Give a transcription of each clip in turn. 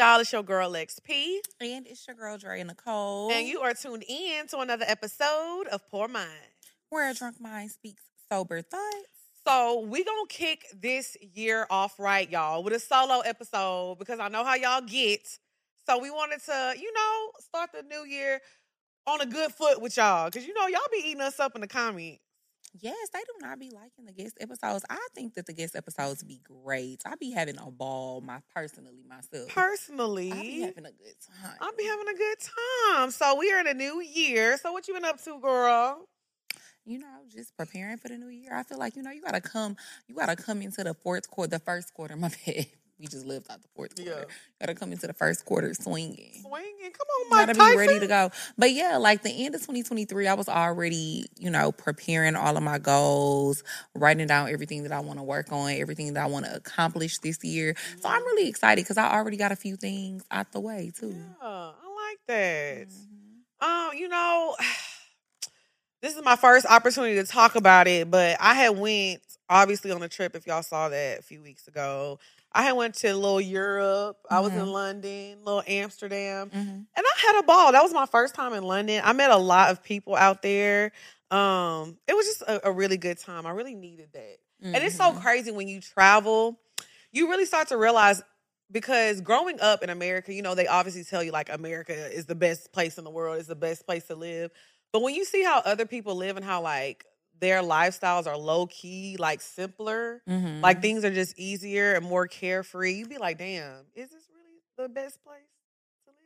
Y'all? It's your girl Lex P. And it's your girl Dre and Nicole. And you are tuned in to another episode of Pour Mind. Where a drunk mind speaks sober thoughts. So we gonna kick this year off right, y'all, with a solo episode because I know how y'all get. So we wanted to, you know, start the new year on a good foot with y'all. Cause you know, y'all be eating us up in the comments. Yes, they do not be liking the guest episodes. I think that the guest episodes be great. I be having a ball, my personally myself. Personally, I be having a good time. I be having a good time. So we are in a new year. So what you been up to, girl? You know, just preparing for the new year. I feel like you know you gotta come. You gotta come into the fourth quarter, the first quarter. My bad. We just lived out the fourth quarter. Yeah. Gotta come into the first quarter swinging. Swinging. Come on, Mike gotta Tyson. be ready to go. But yeah, like the end of 2023, I was already, you know, preparing all of my goals, writing down everything that I want to work on, everything that I want to accomplish this year. So I'm really excited because I already got a few things out the way too. Yeah, I like that. Mhm. Um, you know, this is my first opportunity to talk about it, but I had went obviously on a trip. If y'all saw that a few weeks ago, I had went to a little Europe. I was in Mhm. London, little Amsterdam, Mhm. and I had a ball. That was my first time in London. I met a lot of people out there. Um, it was just a, a really good time. I really needed that. And it's so Mhm. crazy when you travel, you really start to realize because growing up in America, you know, they obviously tell you like America is the best place in the world, is the best place to live. But when you see how other people live and how like their lifestyles are low key, like simpler, Mhm. like things are just easier and more carefree, you'd be like, damn, is this really the best place to live?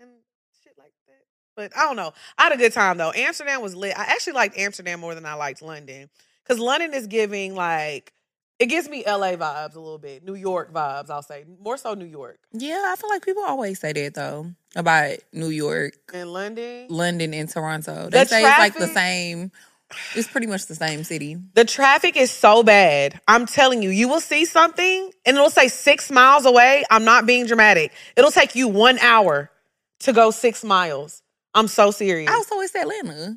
And shit like that. But I don't know. I had a good time though. Amsterdam was lit. I actually liked Amsterdam more than I liked London. Because London is giving like it gives me LA vibes a little bit. New York vibes, I'll say. More so New York. yeah, I feel like people always say that though about New York, In London. London, and Toronto. They The say it's like the same. It's pretty much the same city. The traffic is so bad. I'm telling you, you will see something and it'll say six miles away. I'm not being dramatic. It'll take you one hour to go six miles. I'm so serious. I also, it's Atlanta.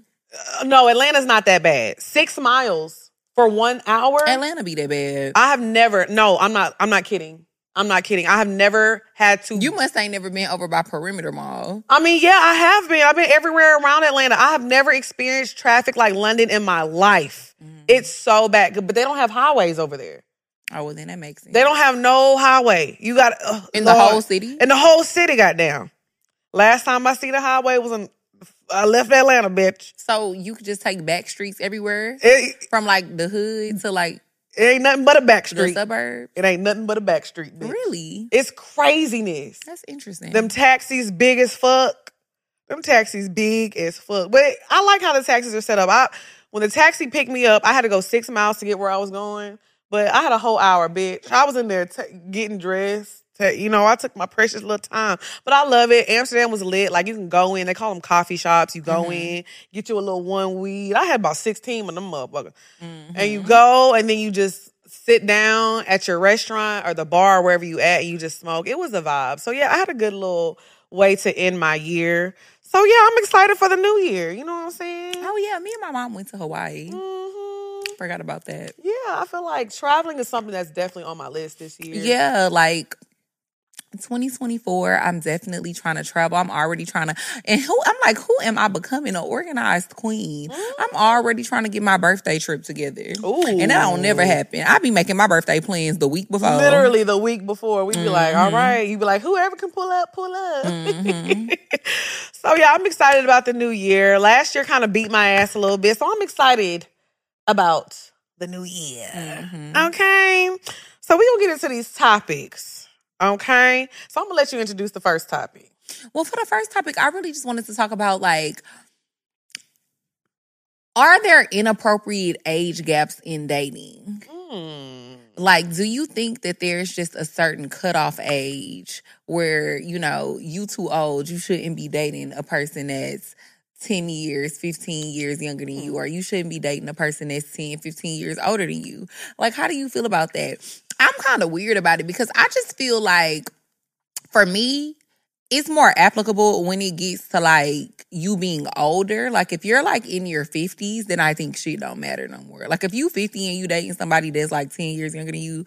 Uh, no, Atlanta's not that bad. Six miles for one hour. Atlanta be that bad. I have never. No, I'm not. I'm not kidding. I'm not kidding. I have never had to. You must ain't never been over by Perimeter Mall. I mean, yeah, I have been. I've been everywhere around Atlanta. I have never experienced traffic like London in my life. It's so bad, but they don't have highways over there. Oh, well, then that makes sense. They don't have no highway. You got uh, in the whole city. in the whole city. Goddamn. Last time I see the highway was in. I left Atlanta, bitch. So you could just take back streets everywhere It, from like the hood to like it ain't nothing but a back street. the suburbs. It ain't nothing but a back street, bitch. Really? It's craziness. That's interesting. Them taxis big as fuck. Them taxis big as fuck. But I like how the taxis are set up. I when the taxi picked me up, I had to go six miles to get where I was going. But I had a whole hour, bitch. I was in there t- getting dressed. T- you know, I took my precious little time. But I love it. Amsterdam was lit. Like you can go in. They call them coffee shops. You go Mhm. in, get you a little one weed. I had about sixteen of them motherfuckers. And Mm-hmm. you go, and then you just sit down at your restaurant or the bar, wherever you at, and you just smoke. It was a vibe. So yeah, I had a good little way to end my year. So yeah, I'm excited for the new year. You know what I'm saying? Oh yeah, me and my mom went to Hawaii. hmm Forgot about that. Yeah, I feel like traveling is something that's definitely on my list this year. Yeah, like 2024, I'm definitely trying to travel. I'm already trying to, and who I'm like, who am I becoming? An organized queen. I'm already trying to get my birthday trip together. Ooh. And that don't never happen. I be making my birthday plans the week before. Literally the week before, we'd be like, all Mhm. right. You'd be like, whoever can pull up, pull up. Mhm. so yeah, I'm excited about the new year. Last year kind of beat my ass a little bit. So I'm excited about the new year. Mhm. Okay. So we gonna get into these topics. Okay. So I'm gonna let you introduce the first topic. Well, for the first topic, I really just wanted to talk about like, are there inappropriate age gaps in dating? Hmm. Like, do you think that there's just a certain cutoff age where, you know, you too old, you shouldn't be dating a person that's 10 years, 15 years younger than you, or you shouldn't be dating a person that's 10, 15 years older than you? Like, how do you feel about that? I'm kind of weird about it because I just feel like for me, it's more applicable when it gets to like you being older. Like if you're like in your 50s, then I think shit don't matter no more. Like if you 50 and you dating somebody that's like 10 years younger than you,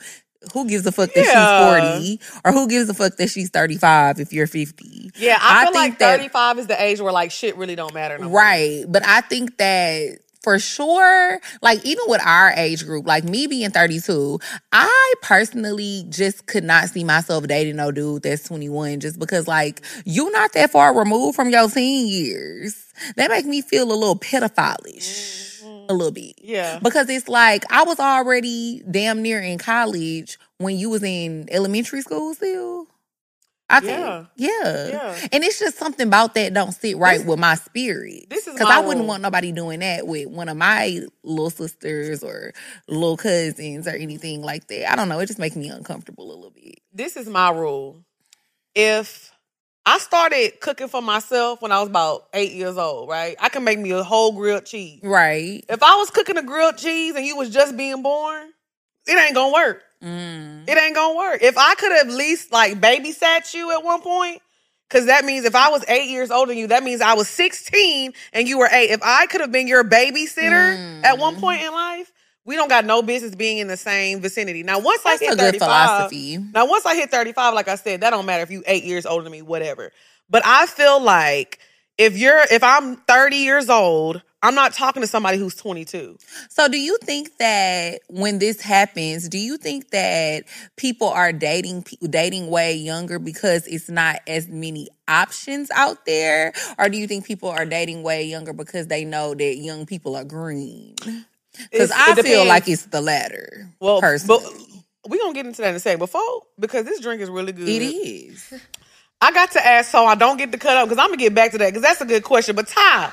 who gives a fuck that Yeah. she's 40 or who gives a fuck that she's 35 if you're 50? Yeah, I, I feel think like 35 is the age where like shit really don't matter no more. Right. But I think that for sure, like even with our age group, like me being 32, I personally just could not see myself dating no dude that's 21 just because like you're not that far removed from your teen years. That make me feel a little pedophile-ish. Mm-hmm. A little bit. Yeah. Because it's like I was already damn near in college when you was in elementary school still. I think. Yeah. Yeah. Yeah. And it's just something about that don't sit right This- with my spirit. this is because I wouldn't rule. want nobody doing that with one of my little sisters or little cousins or anything like that. I don't know. It just makes me uncomfortable a little bit. This is my rule. If I started cooking for myself when I was about eight years old, right? I can make me a whole grilled cheese. Right. If I was cooking a grilled cheese and you was just being born, it ain't gonna work. Mm. It ain't gonna work. If I could have at least like babysat you at one point, because that means if I was eight years older than you, that means I was 16 and you were eight. If I could have been your babysitter at one point in life, we don't got no business being in the same vicinity. Now, once That's I hit a good 35, philosophy. now once I hit 35, like I said, that don't matter if you eight years older than me, whatever. But I feel like if you're if I'm 30 years old, I'm not talking to somebody who's 22. So, do you think that when this happens, do you think that people are dating dating way younger because it's not as many options out there, or do you think people are dating way younger because they know that young people are green? Because I feel like it's the latter. Well, personally, but we gonna get into that in a second. Before, because this drink is really good. it is. I got to ask, so I don't get the cut up because I'm gonna get back to that because that's a good question. But Ty,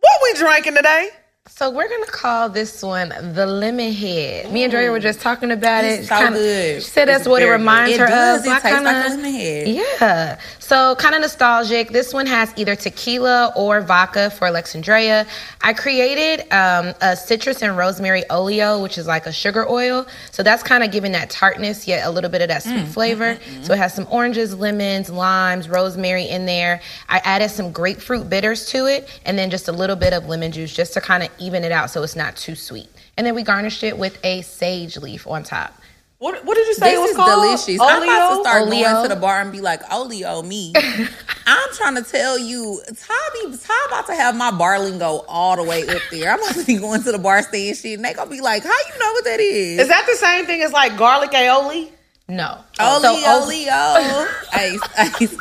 what we drinking today? So we're gonna call this one the lemon head. Me and Dre were just talking about It's it. so Kinda- good. She said that's It's what it very good. reminds It her does. of. It tastes like a kinda- lemon head. Yeah. So kind of nostalgic. This one has either tequila or vodka for Alexandria. I created um, a citrus and rosemary oleo, which is like a sugar oil. So that's kind of giving that tartness, yet a little bit of that sweet mm, mm, flavor. Mm, so it has some oranges, lemons, limes, rosemary in there. I added some grapefruit bitters to it, and then just a little bit of lemon juice just to kind of even it out so it's not too sweet. And then we garnished it with a sage leaf on top. What What did you say This it was is called? delicious. I'm about to start Oleo. going to the bar and be like, Oleo me. I'm trying to tell you, Tommy, Tom about to have my barling go all the way up there. I'm about to be going to the bar saying shit, and they're gonna be like, "How you know what that is?" Is that the same thing as like garlic aioli? No. Oleo, So, ol- Oleo. Ice, ice.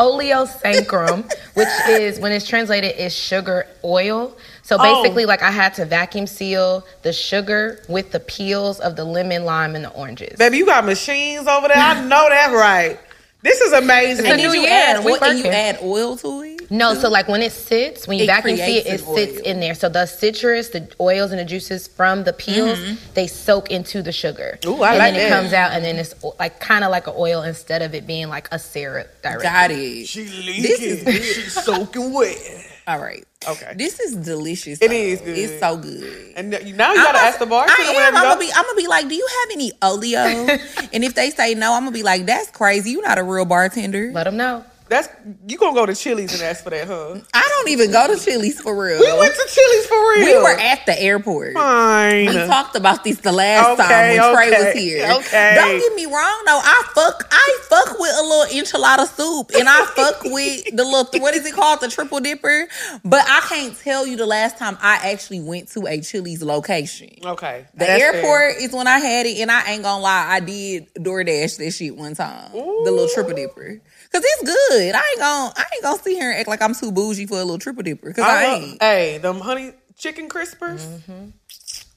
Oleo saccharum, which is when it's translated is sugar oil. So Oh. basically, like I had to vacuum seal the sugar with the peels of the lemon, lime, and the oranges. Baby, you got machines over there. I know that right. This is amazing. It's a And new did you year. add We and you add oil to it? No, so like when it sits, when you It vacuum seal it, it sits oil. in there. So the citrus, the oils, and the juices from the peels, they soak into the sugar. Mm-hmm. Ooh, I and like then it comes out, and then it's like kind of like an oil instead of it being like a syrup directly. Got it. She This is leaking. She's soaking wet. All right. Okay. This is delicious. It though. is good. It's so good. And now you gotta I'm ask the bartender I am. I'm gonna be. I'm gonna be like, do you have any oleo? and if they say no, I'm gonna be like, that's crazy. You're not a real bartender. Let them know. That's you gonna go to Chili's and ask for that, huh? I don't even go to Chili's for real. We went to Chili's for real. We were at the airport. fine. We talked about this the last Okay, time when Trey was here. okay. Don't get me wrong though. I fuck I fuck with a little enchilada soup and I fuck with the little what is it called? The triple dipper. But I can't tell you the last time I actually went to a Chili's location. Okay. The That's fair. airport is when I had it, and I ain't gonna lie, I did DoorDash that shit one time. The little triple dipper. Cause it's good. I ain't gonna I ain't gonna sit here and act like I'm too bougie for a little triple dipper. Cause I, I love, ain't. hey, them honey chicken crispers.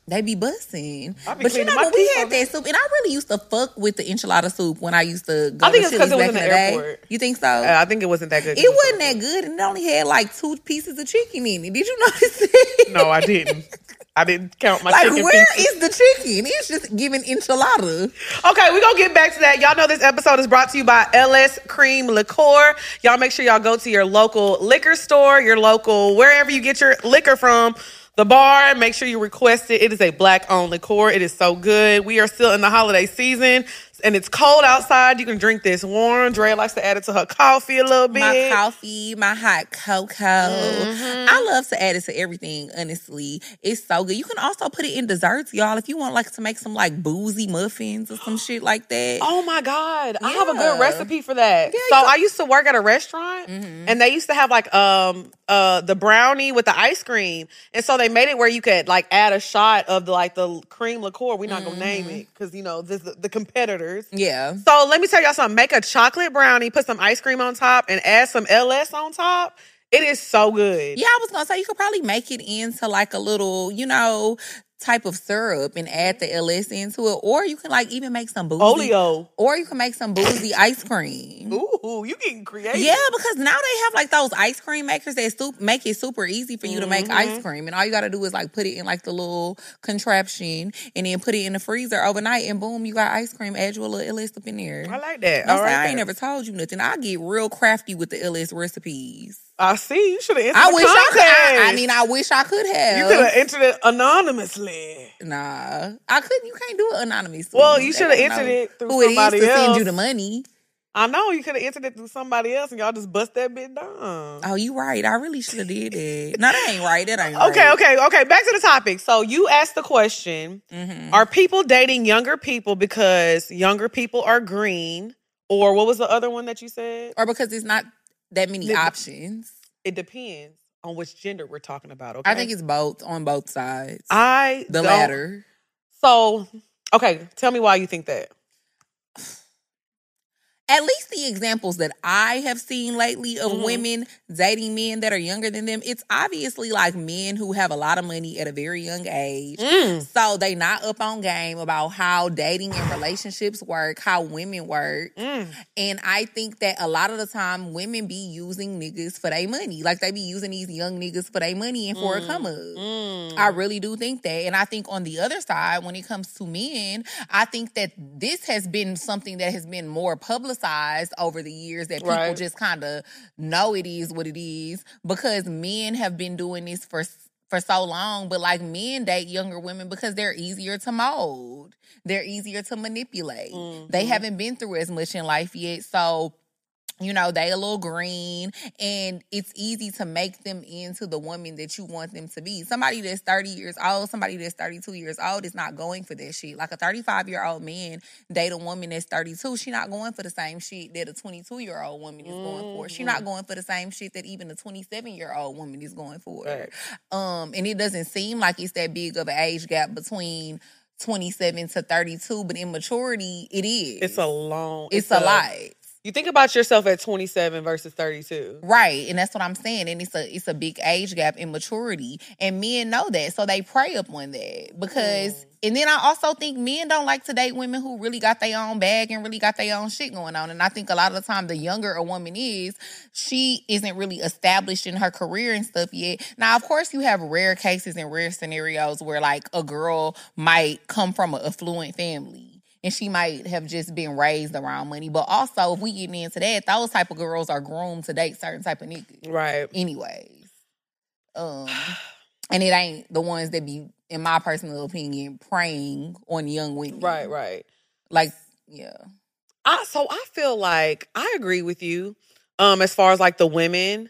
They be busting. But you know when we had that soup, and I really used to fuck with the enchilada soup when I used to go I think to Chili's it was back in in the the day. You think so? Uh, I think it wasn't that good. it wasn't that good, and it only had like two pieces of chicken in it. Did you notice it? No, I didn't. I didn't count my like chicken where pieces. is the chicken? It's just giving enchilada. Okay, we're gonna get back to that. Y'all know this episode is brought to you by LS Cream Liqueur. Y'all make sure y'all go to your local liquor store, your local, wherever you get your liquor from. The bar, make sure you request it. It is a black owned liqueur. It is so good. We are still in the holiday season. And it's cold outside, you can drink this warm. Dre likes to add it to her coffee a little bit. my coffee, my hot cocoa. Mhm. I love to add it to everything, honestly. It's so good. You can also put it in desserts, y'all. If you want like to make some like boozy muffins or some shit like that. Oh my God. I have a good recipe for that. Yeah, so I used to work at a restaurant Mhm. and they used to have like um uh the brownie with the ice cream. And so they made it where you could like add a shot of the like the cream liqueur. We're not gonna name Mm-hmm. it because you know this the, the competitors. Yeah. So let me tell y'all something. Make a chocolate brownie, put some ice cream on top, and add some LS on top. It is so good. Yeah, I was gonna say you could probably make it into like a little, you know, type of syrup and add mm-hmm. the LS into it, or you can like even make some boozy, Oleo. or you can make some boozy ice cream. Ooh, you getting creative. Yeah, because now they have like those ice cream makers that soup make it super easy for you to make ice mm-hmm. cream, and all you got to do is like put it in like the little contraption, and then put it in the freezer overnight, and boom, you got ice cream. Add your little LS up in there. I like that. I'm All right I ain't never told you nothing. I get real crafty with the LS recipes. I see. You should have entered I the wish I could. I, I mean, I wish I could have. You could have entered it anonymously. Nah, I couldn't. You can't do it anonymously. Well, you should have entered it through somebody. Who it is somebody to else. send you the money? I know you could have entered it through somebody else, and y'all just bust that bit down. Oh, you right. I really should have did it. No, that ain't right. That ain't Okay, right. okay, okay. Back to the topic. So you asked the question: Mhm. Are people dating younger people because younger people are green, or what was the other one that you said? Or because it's not that many Nigga. options. It depends on which gender we're talking about. Okay, I think it's both on both sides. I the don't- latter. So, okay, tell me why you think that. At least the examples that I have seen lately of Mhm. women dating men that are younger than them, it's obviously like men who have a lot of money at a very young age. Mm. So they not up on game about how dating and relationships work, how women work. Mm. And I think that a lot of the time women be using niggas for their money. Like they be using these young niggas for their money and for a come up. Mm. I really do think that. And I think on the other side, when it comes to men, I think that this has been something that has been more publicized over the years that people Right. just kind of know it is what it is because men have been doing this for for so long, but like men date younger women because they're easier to mold. They're easier to manipulate. They Mhm. haven't been through as much in life yet. So you know, they a little green and it's easy to make them into the woman that you want them to be. Somebody that's 30 years old, somebody that's 32 years old is not going for that shit. Like a 35 year old man date a woman that's 32, she not going for the same shit that a 22 year old woman is going for. She Mm-hmm. not going for the same shit that even a 27 year old woman is going for. Right. Um, and it doesn't seem like it's that big of an age gap between 27 to 32, but in maturity, it is. It's a long. it's, a lot. You think about yourself at 27 versus 32. Right, and that's what I'm saying. And it's a it's a big age gap in maturity, and men know that, so they prey up on that because. Mm. And then I also think men don't like to date women who really got their own bag and really got their own shit going on. And I think a lot of the time, the younger a woman is, she isn't really established in her career and stuff yet. Now, of course, you have rare cases and rare scenarios where like a girl might come from an affluent family and she might have just been raised around money. But also, if we get into that, those type of girls are groomed to date certain type of niggas, Right. anyways. Um, and it ain't the ones that be, in my personal opinion, preying on young women. Right, right. Like, yeah, I so I feel like I agree with you um as far as like the women.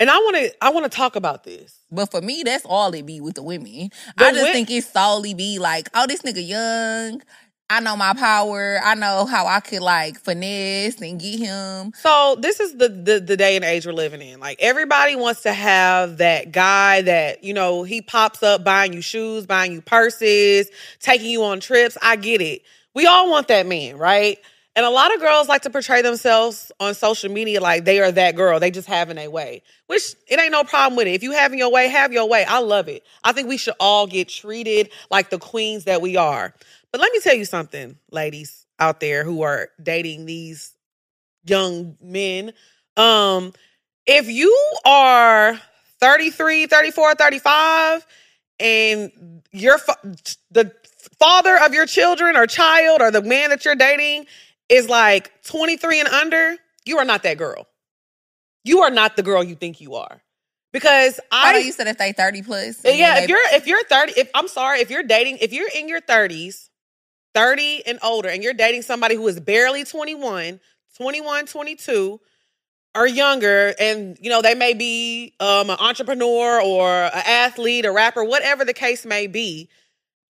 And I want to I want to talk about this. but for me, that's all it be with the women. The I just think it solely be like, oh, this nigga young. I know my power. I know how I could like finesse and get him. So this is the, the the day and age we're living in. Like everybody wants to have that guy that you know he pops up buying you shoes, buying you purses, taking you on trips. I get it. We all want that man, right? And a lot of girls like to portray themselves on social media like they are that girl. They just having a way, which it ain't no problem with it. If you having your way, have your way. I love it. I think we should all get treated like the queens that we are. But let me tell you something, ladies out there who are dating these young men. Um, if you are 33, 34, 35, and your fa- the father of your children or child or the man that you're dating is like 23 and under, you are not that girl. You are not the girl you think you are. Because I I know you said if they 30 plus. yeah, if they- you're if you're 30, if I'm sorry, if you're dating, if you're in your 30s 30 and older and you're dating somebody who is barely 21, 21, 22 or younger and you know they may be um, an entrepreneur or an athlete, a rapper, whatever the case may be.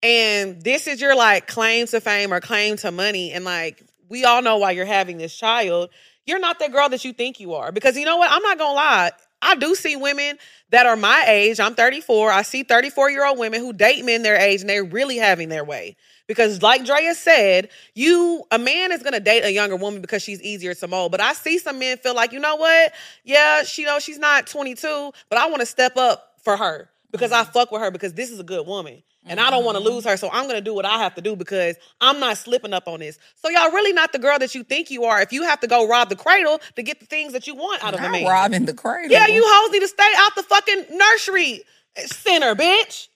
And this is your like claim to fame or claim to money and like we all know why you're having this child. You're not that girl that you think you are because you know what? I'm not going to lie. I do see women that are my age. I'm 34. I see 34 year old women who date men their age and they're really having their way. Because, like Drea said, you a man is gonna date a younger woman because she's easier to mold. But I see some men feel like, you know what? Yeah, she you know she's not 22, but I want to step up for her because I mm-hmm. fuck with her because this is a good woman. And I don't want to lose mm-hmm. her, so I'm gonna do what I have to do because I'm not slipping up on this. So y'all really not the girl that you think you are. If you have to go rob the cradle to get the things that you want out of a Not man, robbing the cradle. yeah, you hoes need to stay out the fucking nursery center, bitch.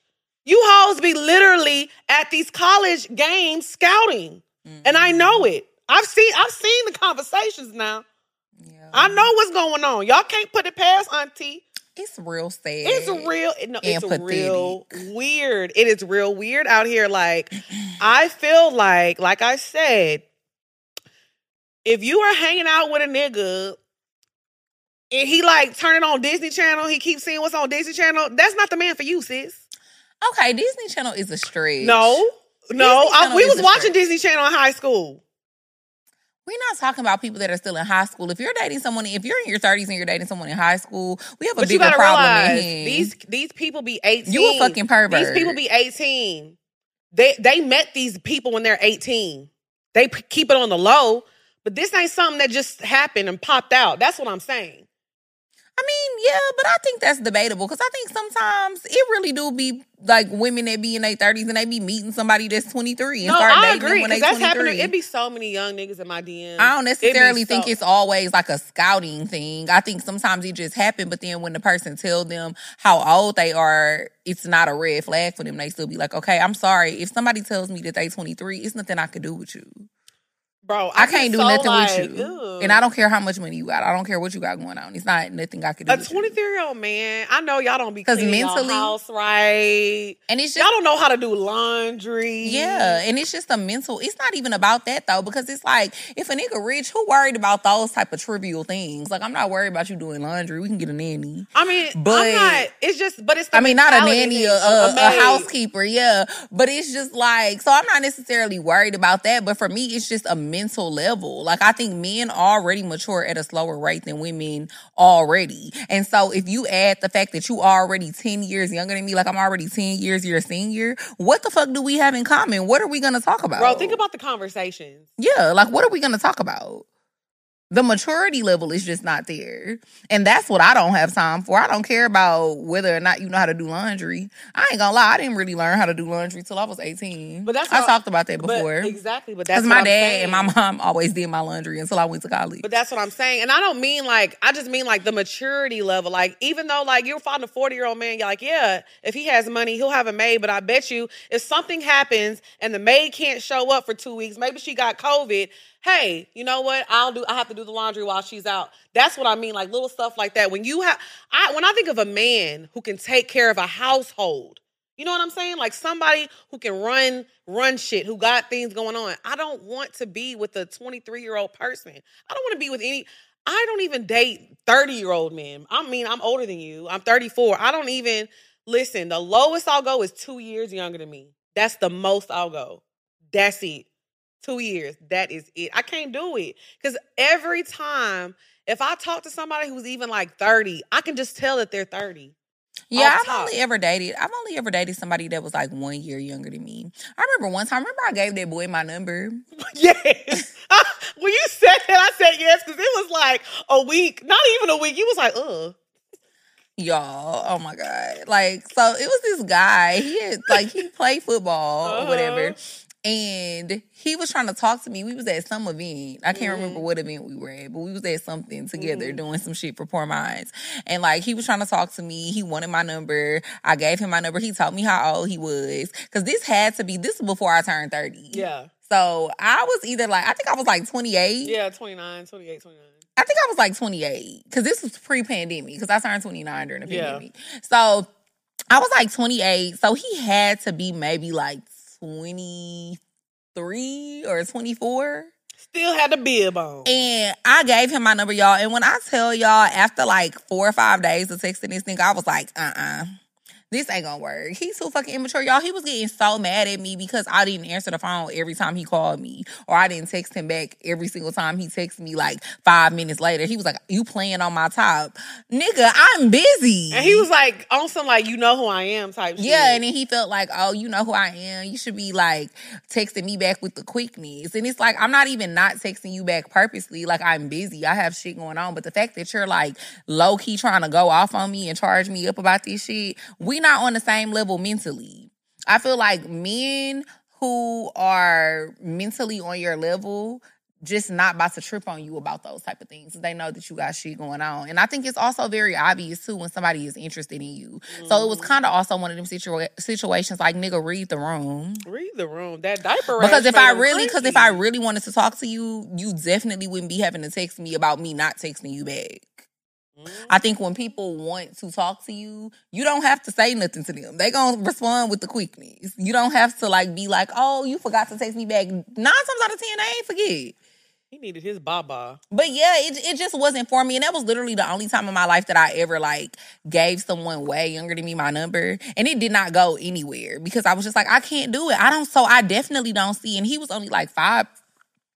You hoes be literally at these college games scouting. And I know mm-hmm. it. I've seen I've seen the conversations now. Yeah. I know what's going on. Y'all can't put it past Auntie. It's real sad. It's real no, it's and real weird. It is real weird out here. Like I feel like, like I said, if you are hanging out with a nigga and he like turning on Disney Channel, he keeps seeing what's on Disney Channel, that's not the man for you, sis. Okay, Disney Channel is a stretch. No, no. I, we was watching stretch. Disney Channel in high school. We're not talking about people that are still in high school. If you're dating someone, if you're in your 30s and you're dating someone in high school, we have a But bigger problem these these people be 18. you a fucking pervert. These people be 18. They they met these people when they're 18. They p- keep it on the low, but this ain't something that just happened and popped out. That's what I'm saying. I mean, yeah, but I think that's debatable because I think sometimes it really do be like women that be in their 30s and they be meeting somebody that's 23 and No, start I agree when because they that's 23. happening. It be so many young niggas in my DMs. I don't It necessarily think so- it's always like a scouting thing. I think sometimes it just happen, but then when the person tell them how old they are, it's not a red flag for them. They still be like, okay, I'm sorry. If somebody tells me that they 23, it's nothing I can do with you. Bro. I, get can't do so nothing like, with you. ugh. And I don't care how much money you got. I don't care what you got going on. It's not nothing I can do a 23 year old man. I know y'all don't be 'Cause cleaning y'all mentally- house right. And it's Y'all don't know how to do laundry. Yeah, and it's just a mental. It's not even about that though, because it's like if a nigga rich, who worried about those type of trivial things? Like I'm not worried about you doing laundry. We can get a nanny. I mean, But- I'm not. It's just, but it's. I mean, not a nanny, a, a, a housekeeper, yeah. But it's just like, so I'm not necessarily worried about that. But for me, it's just a mental level. Like I think men already mature at a slower rate than women already. And so if you add the fact that you already 10 years younger than me, like I'm already 10 years your senior, what the fuck do we have in common? What are we gonna talk about? Bro, think about the conversations. Yeah, like what are we gonna talk about? The maturity level is just not there. And that's what I don't have time for. I don't care about whether or not you know how to do laundry. I ain't gonna lie, I didn't really learn how to do laundry till I was 18. But that's I talked about that But before. exactly, but that's my I'm dad saying. and my mom always did my laundry until I went to college. But that's what I'm saying. And I don't mean like, I just mean like the maturity level. Like, even though like you're finding a 40 year old man, you're like, yeah, if he has money, he'll have a maid. But I bet you if something happens and the maid can't show up for two weeks, maybe she got COVID. Hey, you know what? I'll do, I have to do the laundry while she's out. That's what I mean. Like little stuff like that. When you have, I, when I think of a man who can take care of a household, you know what I'm saying? Like somebody who can run run shit, who got things going on. I don't want to be with a 23 year old person. I don't want to be with any. I don't even date 30 year old men. I mean, I'm older than you. I'm 34. I don't even listen. The lowest I'll go is two years younger than me. That's the most I'll go. That's it. Two years. That is it. I can't do it because every time if I talk to somebody who's even like 30, I can just tell that they're 30. Yeah, I've only ever dated. I've only ever dated somebody that was like one year younger than me. I remember one time. Remember I gave that boy my number. Yes. when you said that, I said yes because it was like a week, not even a week. You was like, ugh. Y'all, oh my god! Like, so it was this guy. He had like he played football Uh-huh. or whatever, and he was trying to talk to me. We was at some event. I can't remember Mm-hmm. what event we were at, but we was at something together doing some shit for Pour Minds. And like he was trying to talk to me. He wanted my number. I gave him my number. He told me how old he was because this had to be. This was before I turned thirty. Yeah. So I was either like I think I was like twenty eight. Yeah, 29, 28, 29. I think I was like 28 because this was pre pandemic because I turned 29 during the pandemic. Yeah. So I was like 28. So he had to be maybe like 25 23 or 24. Still had the bib on. And I gave him my number, y'all. And when I tell y'all, after like four or five days of texting this nigga, I was like, uh uh this ain't gonna work. He's too fucking immature. Y'all, he was getting so mad at me because I didn't answer the phone every time he called me. Or I didn't text him back every single time he texted me like five minutes later. He was like, You playing on my top. Nigga, I'm busy. And he was like on some like you know who I am type shit. Yeah, and then he felt like, oh, you know who I am. You should be like texting me back with the quickness. And it's like, I'm not even not texting you back purposely. Like, I'm busy. I have shit going on. But the fact that you're like low key trying to go off on me and charge me up about this shit, we not on the same level mentally. I feel like men who are mentally on your level just not about to trip on you about those type of things. They know that you got shit going on. And I think it's also very obvious too when somebody is interested in you. Mm-hmm. So it was kind of also one of them situa- situations like nigga read the room. Read the room. That diaper Because if I really cuz if I really wanted to talk to you, you definitely wouldn't be having to text me about me not texting you back. Mm-hmm. I think when people want to talk to you, you don't have to say nothing to them. They gonna respond with the quickness. You don't have to like be like, "Oh, you forgot to text me back." Nine times out of ten, I ain't forget. He needed his baba. But yeah, it it just wasn't for me, and that was literally the only time in my life that I ever like gave someone way younger than me my number, and it did not go anywhere because I was just like, I can't do it. I don't. So I definitely don't see. And he was only like five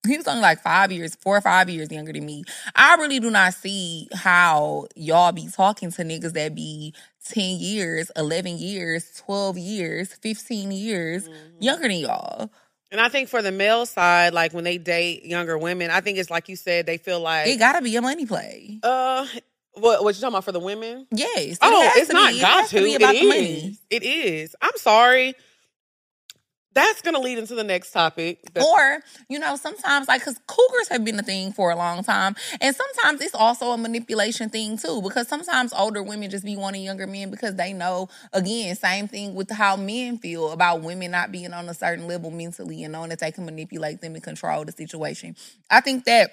he was only like five years, four or five years younger than me. I really do not see how y'all be talking to niggas that be 10 years, 11 years, 12 years, 15 years mm-hmm. younger than y'all. And I think for the male side, like when they date younger women, I think it's like you said, they feel like it gotta be a money play. Uh what what you talking about for the women? Yes. Oh, it's not be. got it to. to be about it the money. It is. I'm sorry that's gonna lead into the next topic. or, you know, sometimes like because cougars have been a thing for a long time. And sometimes it's also a manipulation thing too, because sometimes older women just be wanting younger men because they know, again, same thing with how men feel about women not being on a certain level mentally and knowing that they can manipulate them and control the situation. I think that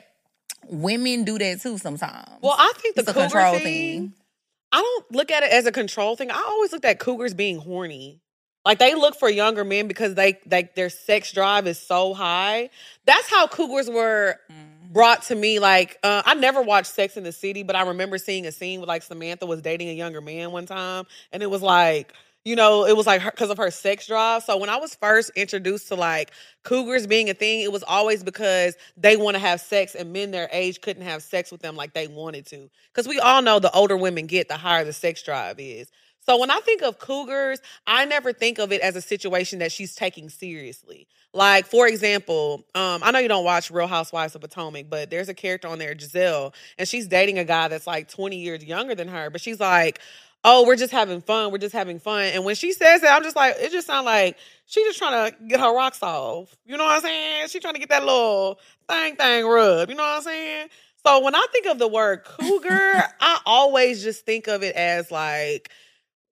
women do that too sometimes. Well, I think the it's control thing, thing. I don't look at it as a control thing. I always looked at cougars being horny. Like they look for younger men because they like their sex drive is so high. That's how cougars were mm. brought to me. Like uh, I never watched Sex in the City, but I remember seeing a scene with like Samantha was dating a younger man one time, and it was like you know, it was like because of her sex drive. So when I was first introduced to like cougars being a thing, it was always because they want to have sex and men their age couldn't have sex with them like they wanted to. Because we all know the older women get, the higher the sex drive is. So when I think of cougars, I never think of it as a situation that she's taking seriously. Like, for example, um, I know you don't watch Real Housewives of Potomac, but there's a character on there, Gizelle, and she's dating a guy that's like 20 years younger than her, but she's like, oh, we're just having fun. We're just having fun. And when she says that, I'm just like, it just sounds like she's just trying to get her rocks off. You know what I'm saying? She's trying to get that little thing thing rub. You know what I'm saying? So when I think of the word cougar, I always just think of it as like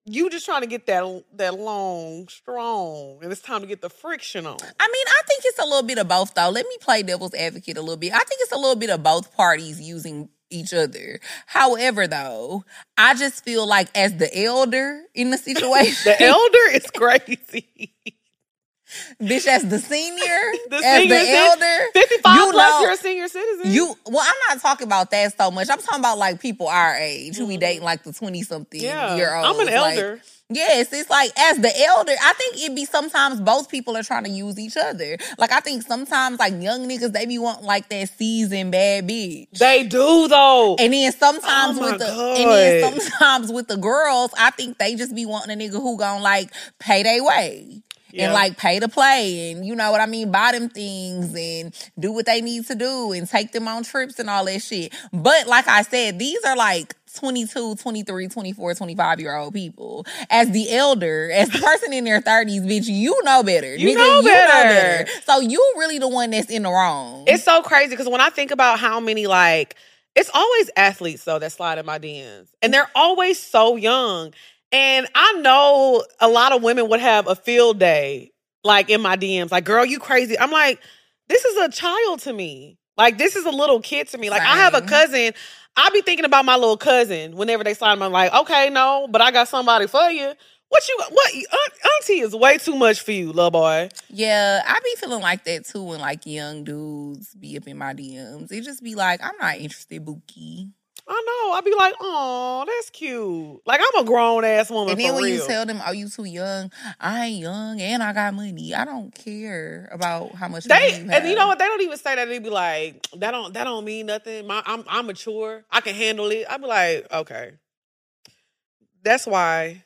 you just trying to get that that long strong and it's time to get the friction on. I mean i think it's a little bit of both though. Let me play devil's advocate a little bit. I think it's a little bit of both parties using each other. However though i just feel like as the elder in the situation the elder is crazy Bitch, as the senior, the as senior the elder, fifty-five you plus, know, you're a senior citizen. You well, I'm not talking about that so much. I'm talking about like people our age who mm-hmm. we dating like the twenty something yeah, year old. I'm an elder. Like, Yes, it's like as the elder, I think it be sometimes both people are trying to use each other. Like I think sometimes like young niggas they be wanting like that seasoned bad bitch. They do though. And then sometimes oh with the God. and then sometimes with the girls, I think they just be wanting a nigga who gonna like pay their way and like pay to play and you know what I mean, buy them things and do what they need to do and take them on trips and all that shit. But like I said, these are like 22, 23, 24, 25 year old people. As the elder, as the person in their 30s, bitch, you know better. You, Nigga, know, you better. know better. So you really the one that's in the wrong. It's so crazy because when I think about how many like it's always athletes though that slide in my DMs. And mm. they're always so young. And I know a lot of women would have a field day, like in my DMs, like, girl, you crazy. I'm like, this is a child to me. Like, this is a little kid to me. Like, Same. I have a cousin. I be thinking about my little cousin whenever they slide. I'm like, okay, no, but I got somebody for you. What you what auntie is way too much for you, little boy. Yeah, I be feeling like that too when like young dudes be up in my DMs. It just be like, I'm not interested, Bookie. I know. I'd be like, oh, that's cute. Like I'm a grown ass woman And then when real. you tell them, "Are you too young?" I ain't young, and I got money. I don't care about how much money they you and you know what? They don't even say that. They'd be like, that don't that don't mean nothing. My, I'm I'm mature. I can handle it. I'd be like, okay. That's why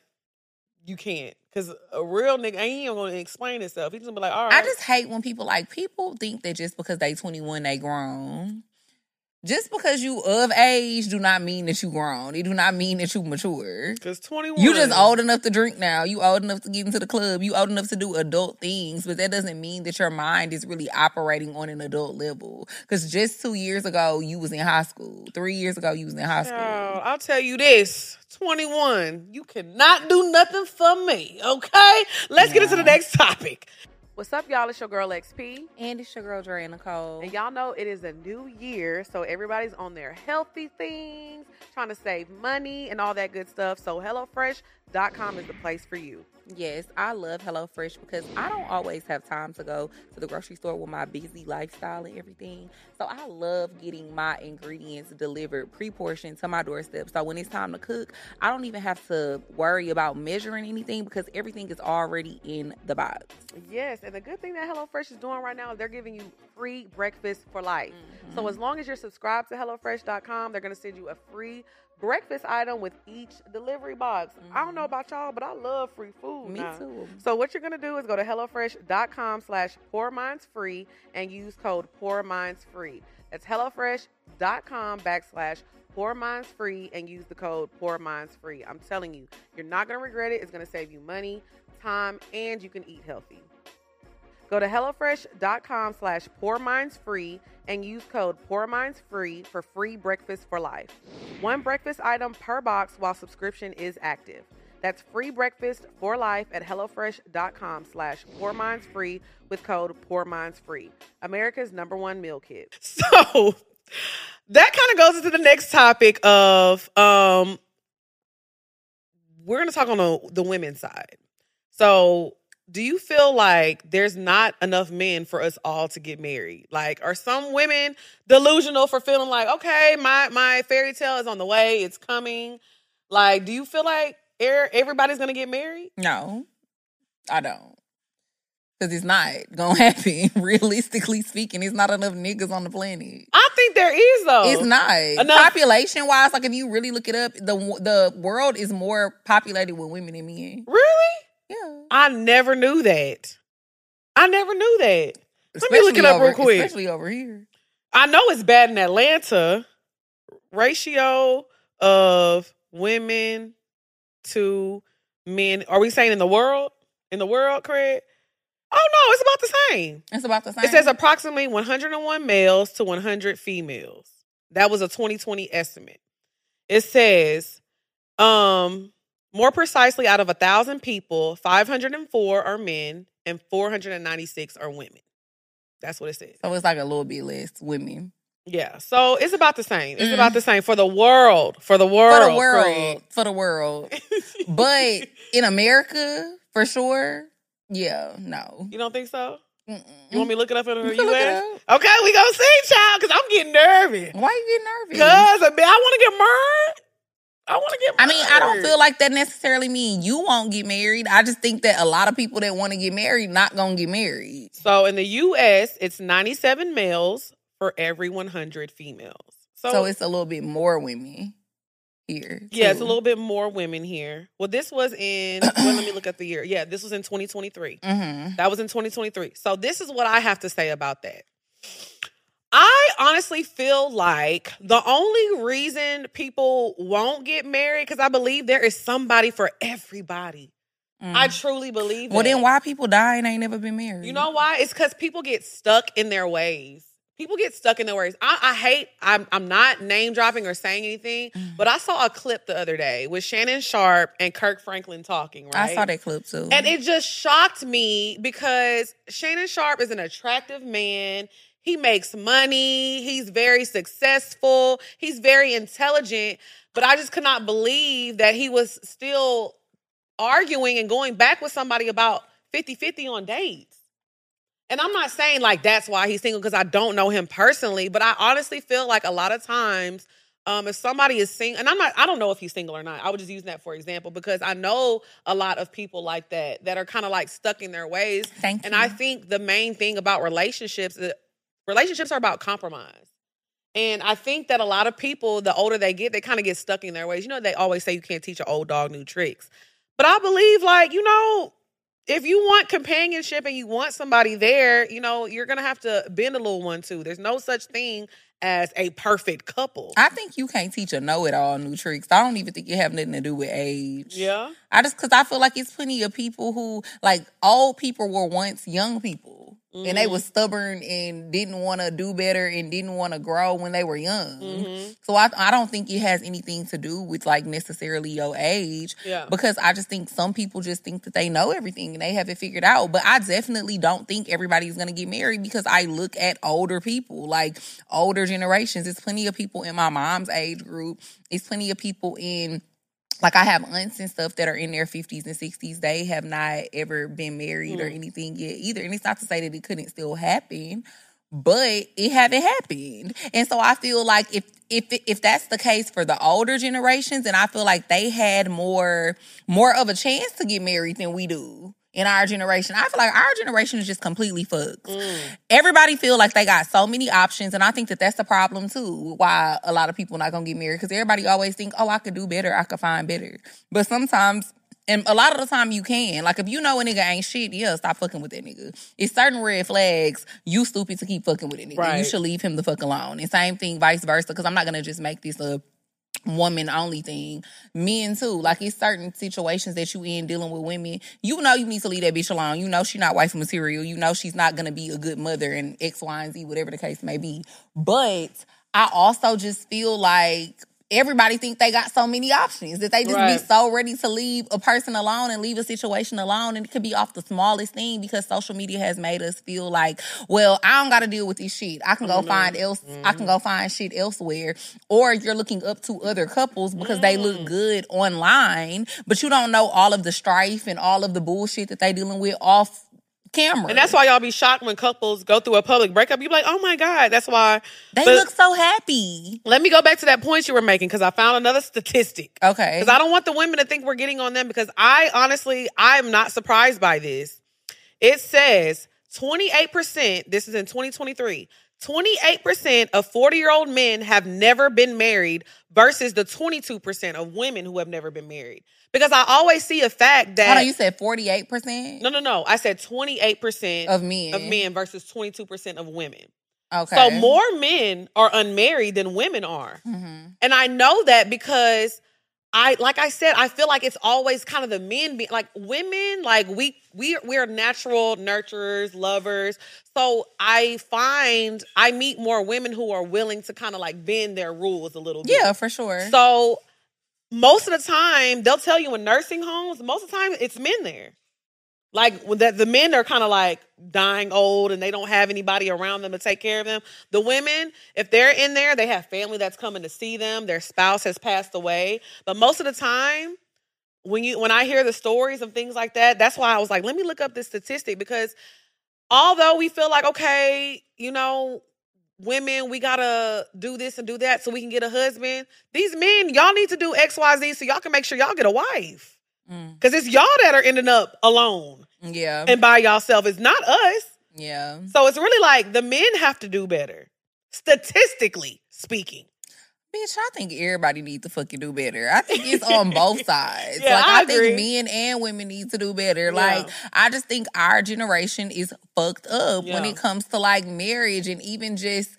you can't. Cause a real nigga ain't even gonna explain himself. He's gonna be like, all right. I just hate when people like people think that just because they 21 they grown. Just because you of age do not mean that you grown. It do not mean that you mature. Cause 21. You just old enough to drink now. You old enough to get into the club. You old enough to do adult things, but that doesn't mean that your mind is really operating on an adult level. Because just two years ago you was in high school. Three years ago you was in high school. I'll tell you this 21, you cannot do nothing for me, okay? Let's get into the next topic. What's up, y'all? It's your girl Lex P. And it's your girl Dre Nicole. And y'all know it is a new year, so everybody's on their healthy things, trying to save money and all that good stuff. So, HelloFresh.com is the place for you. Yes, I love HelloFresh because I don't always have time to go to the grocery store with my busy lifestyle and everything. So I love getting my ingredients delivered pre-portioned to my doorstep. So when it's time to cook, I don't even have to worry about measuring anything because everything is already in the box. Yes, and the good thing that HelloFresh is doing right now is they're giving you free breakfast for life. So mm-hmm. as long as you're subscribed to HelloFresh.com, they're going to send you a free breakfast item with each delivery box. I don't know mm-hmm. about y'all, but I love free food. Me now. too. So what you're gonna do is go to HelloFresh.com slash Pour Minds Free and use code Pour Minds Free. That's HelloFresh.com backslash Pour Minds Free and use the code Pour Minds Free. I'm telling you, you're not gonna regret it. It's gonna save you money, time, and you can eat healthy. Go to HelloFresh.com slash Pour Minds Free and use code Pour Minds Free for free breakfast for life. One breakfast item per box while subscription is active. That's free breakfast for life at HelloFresh.com slash Poor Minds Free with code Poor Minds Free. America's number one meal kit. So that kind of goes into the next topic of um we're gonna talk on the, the women's side. So do you feel like there's not enough men for us all to get married? Like, are some women delusional for feeling like, okay, my my fairy tale is on the way, it's coming? Like, do you feel like er- everybody's gonna get married? No, I don't. Because it's not to happen. Realistically speaking, it's not enough niggas on the planet. I think there is though. It's not Enough- population wise. Like if you really look it up, the the world is more populated with women than men. Really? I never knew that. I never knew that. Let me look it up over- real quick. Especially over here. I know it's bad in Atlanta. Ratio of women to men. Are we saying in the world? In the world, Craig? Oh no, it's about the same. It's about the same. It says approximately 101 males to 100 females. That was a 2020 estimate. It says, um, more precisely, out of a thousand people, 504 are men and 496 are women. That's what it says. so. It's like a little bit less women Yeah, so it's about the same. It's Mm. about the same for the world. For the world. for the world. Craig. For the world. But in America, for sure. Yeah, no. you don't think so? Mm-mm. You want me to look it up in the You can look it U.S.? Okay, we gonna see, child, because I'm getting nervous. Why you getting nervous? Cause I, want to get married. I want to get. I mean, I don't feel like that necessarily mean you won't get married. I just think that a lot of people that want to get married not gonna get married. So in the U.S., it's 97 males for every 100 females. So, So it's a little bit more women here. yeah, it's a little bit more women here. Well, this was in. well, let me look at the year. Yeah, this was in 2023. Mhm. That was in 2023. So this is what I have to say about that. I honestly feel like the only reason people won't get married because I believe there is somebody for everybody. Mhm. I truly believe. well, that. then why people die and ain't never been married? You know why? It's because people get stuck in their ways. People get stuck in their ways. I, I hate. I'm. I'm not name dropping or saying anything, Mm. but I saw a clip the other day with Shannon Sharpe and Kirk Franklin talking. Right. I saw that clip too. And it just shocked me because Shannon Sharpe is an attractive man. He makes money. He's very successful. He's very intelligent. But I just could not believe that he was still arguing and going back with somebody about 50-50 on dates. And I'm not saying like that's why he's single because I don't know him personally, but I honestly feel like a lot of times um, if somebody is single, and I'm not, I don't know if he's single or not. I would just use that for example because I know a lot of people like that that are kind of like stuck in their ways. Thank and you. I think the main thing about relationships, uh, relationships are about compromise. And I think that a lot of people, the older they get, they kind of get stuck in their ways. You know, they always say you can't teach an old dog new tricks. But I believe, like, you know, if you want companionship and you want somebody there, you know, you're gonna have to bend a little one too. There's no such thing as a perfect couple. I think you can't teach a know-it-all new tricks. I don't even think it have nothing to do with age. yeah. I just because I feel like it's plenty of people who like old people were once young people. And they Mhm. was stubborn and didn't want to do better and didn't want to grow when they were young. Mhm. So I I don't think it has anything to do with like necessarily your age Yeah. because I just think some people just think that they know everything and they have it figured out. But I definitely don't think everybody's gonna get married because I look at older people, like older generations. There's plenty of people in my mom's age group. It's plenty of people in like I have aunts and stuff that are in their 50s and 60s. They have not ever been married or Mm. anything yet either. And it's not to say that it couldn't still happen, but it haven't happened. And so I feel like if if if that's the case for the older generations, and I feel like they had more more of a chance to get married than we do in our generation. I feel like our generation is just completely fucked. Mm. Everybody feel like they got so many options, and I think that that's the problem too. Why a lot of people not gonna get married because everybody always think, oh, I could do better, I could find better. But sometimes and a lot of the time you can. Like if you know a nigga ain't shit, yeah, stop fucking with that nigga. It's certain red flags. You stupid to keep fucking with a nigga. You should leave him the fuck alone. And same thing, vice versa. Because I'm not gonna just make this a woman only thing. Men too. Like it's certain situations that you in dealing with women. You know you need to leave that bitch alone. You know she's not wife material. You know she's not gonna be a good mother and X, Y, and Z, whatever the case may be. But I also just feel like everybody think they got so many options that they just Right. be so ready to leave a person alone and leave a situation alone and it could be off the smallest thing because social media has made us feel like well i don't got to deal with this shit. I can go mm-hmm. find else i can go mm-hmm. find shit elsewhere or you're looking up to other couples because they look mm. good online but you don't know all of the strife and all of the bullshit that they dealing with off camera And that's why y'all be shocked when couples go through a public breakup. You be like, oh my God. That's why. they but- look so happy Let me go back to that point you were making because I found another statistic. okay Because I don't want the women to think we're getting on them because I honestly, I'm not surprised by this. It says 28%, this is in 2023, 28% of 40 year old men have never been married versus the 22% of women who have never been married. Because I always see a fact that. Hold on, you said 48% no, no, no. I said 28% of men. of men versus 22% of women. Okay. So more men are unmarried than women are. Mhm. And I know that because I like I said, I feel like it's always kind of the men being like women, like we we we're natural nurturers, lovers. So I find I meet more women who are willing to kind of like bend their rules a little bit. Yeah, for sure. So most of the time, they'll tell you in nursing homes, most of the time it's men there. Like when that the men are kind of like dying old and they don't have anybody around them to take care of them. The women, if they're in there, they have family that's coming to see them. Their spouse has passed away. But most of the time, when you when I hear the stories of things like that, that's why I was like, let me look up this statistic because although we feel like okay, you know, women, we gotta do this and do that so we can get a husband. These men, y'all need to do X, Y, Z so y'all can make sure y'all get a wife. Mm, Cause it's y'all that are ending up alone yeah. and by yourself. It's not us. yeah. So it's really like the men have to do better, statistically speaking. Bitch, I think everybody needs to fucking do better. I think it's on both sides. Yeah, like I I, think men and women need to do better. Yeah. Like I just think our generation is fucked up when it comes to like marriage and even just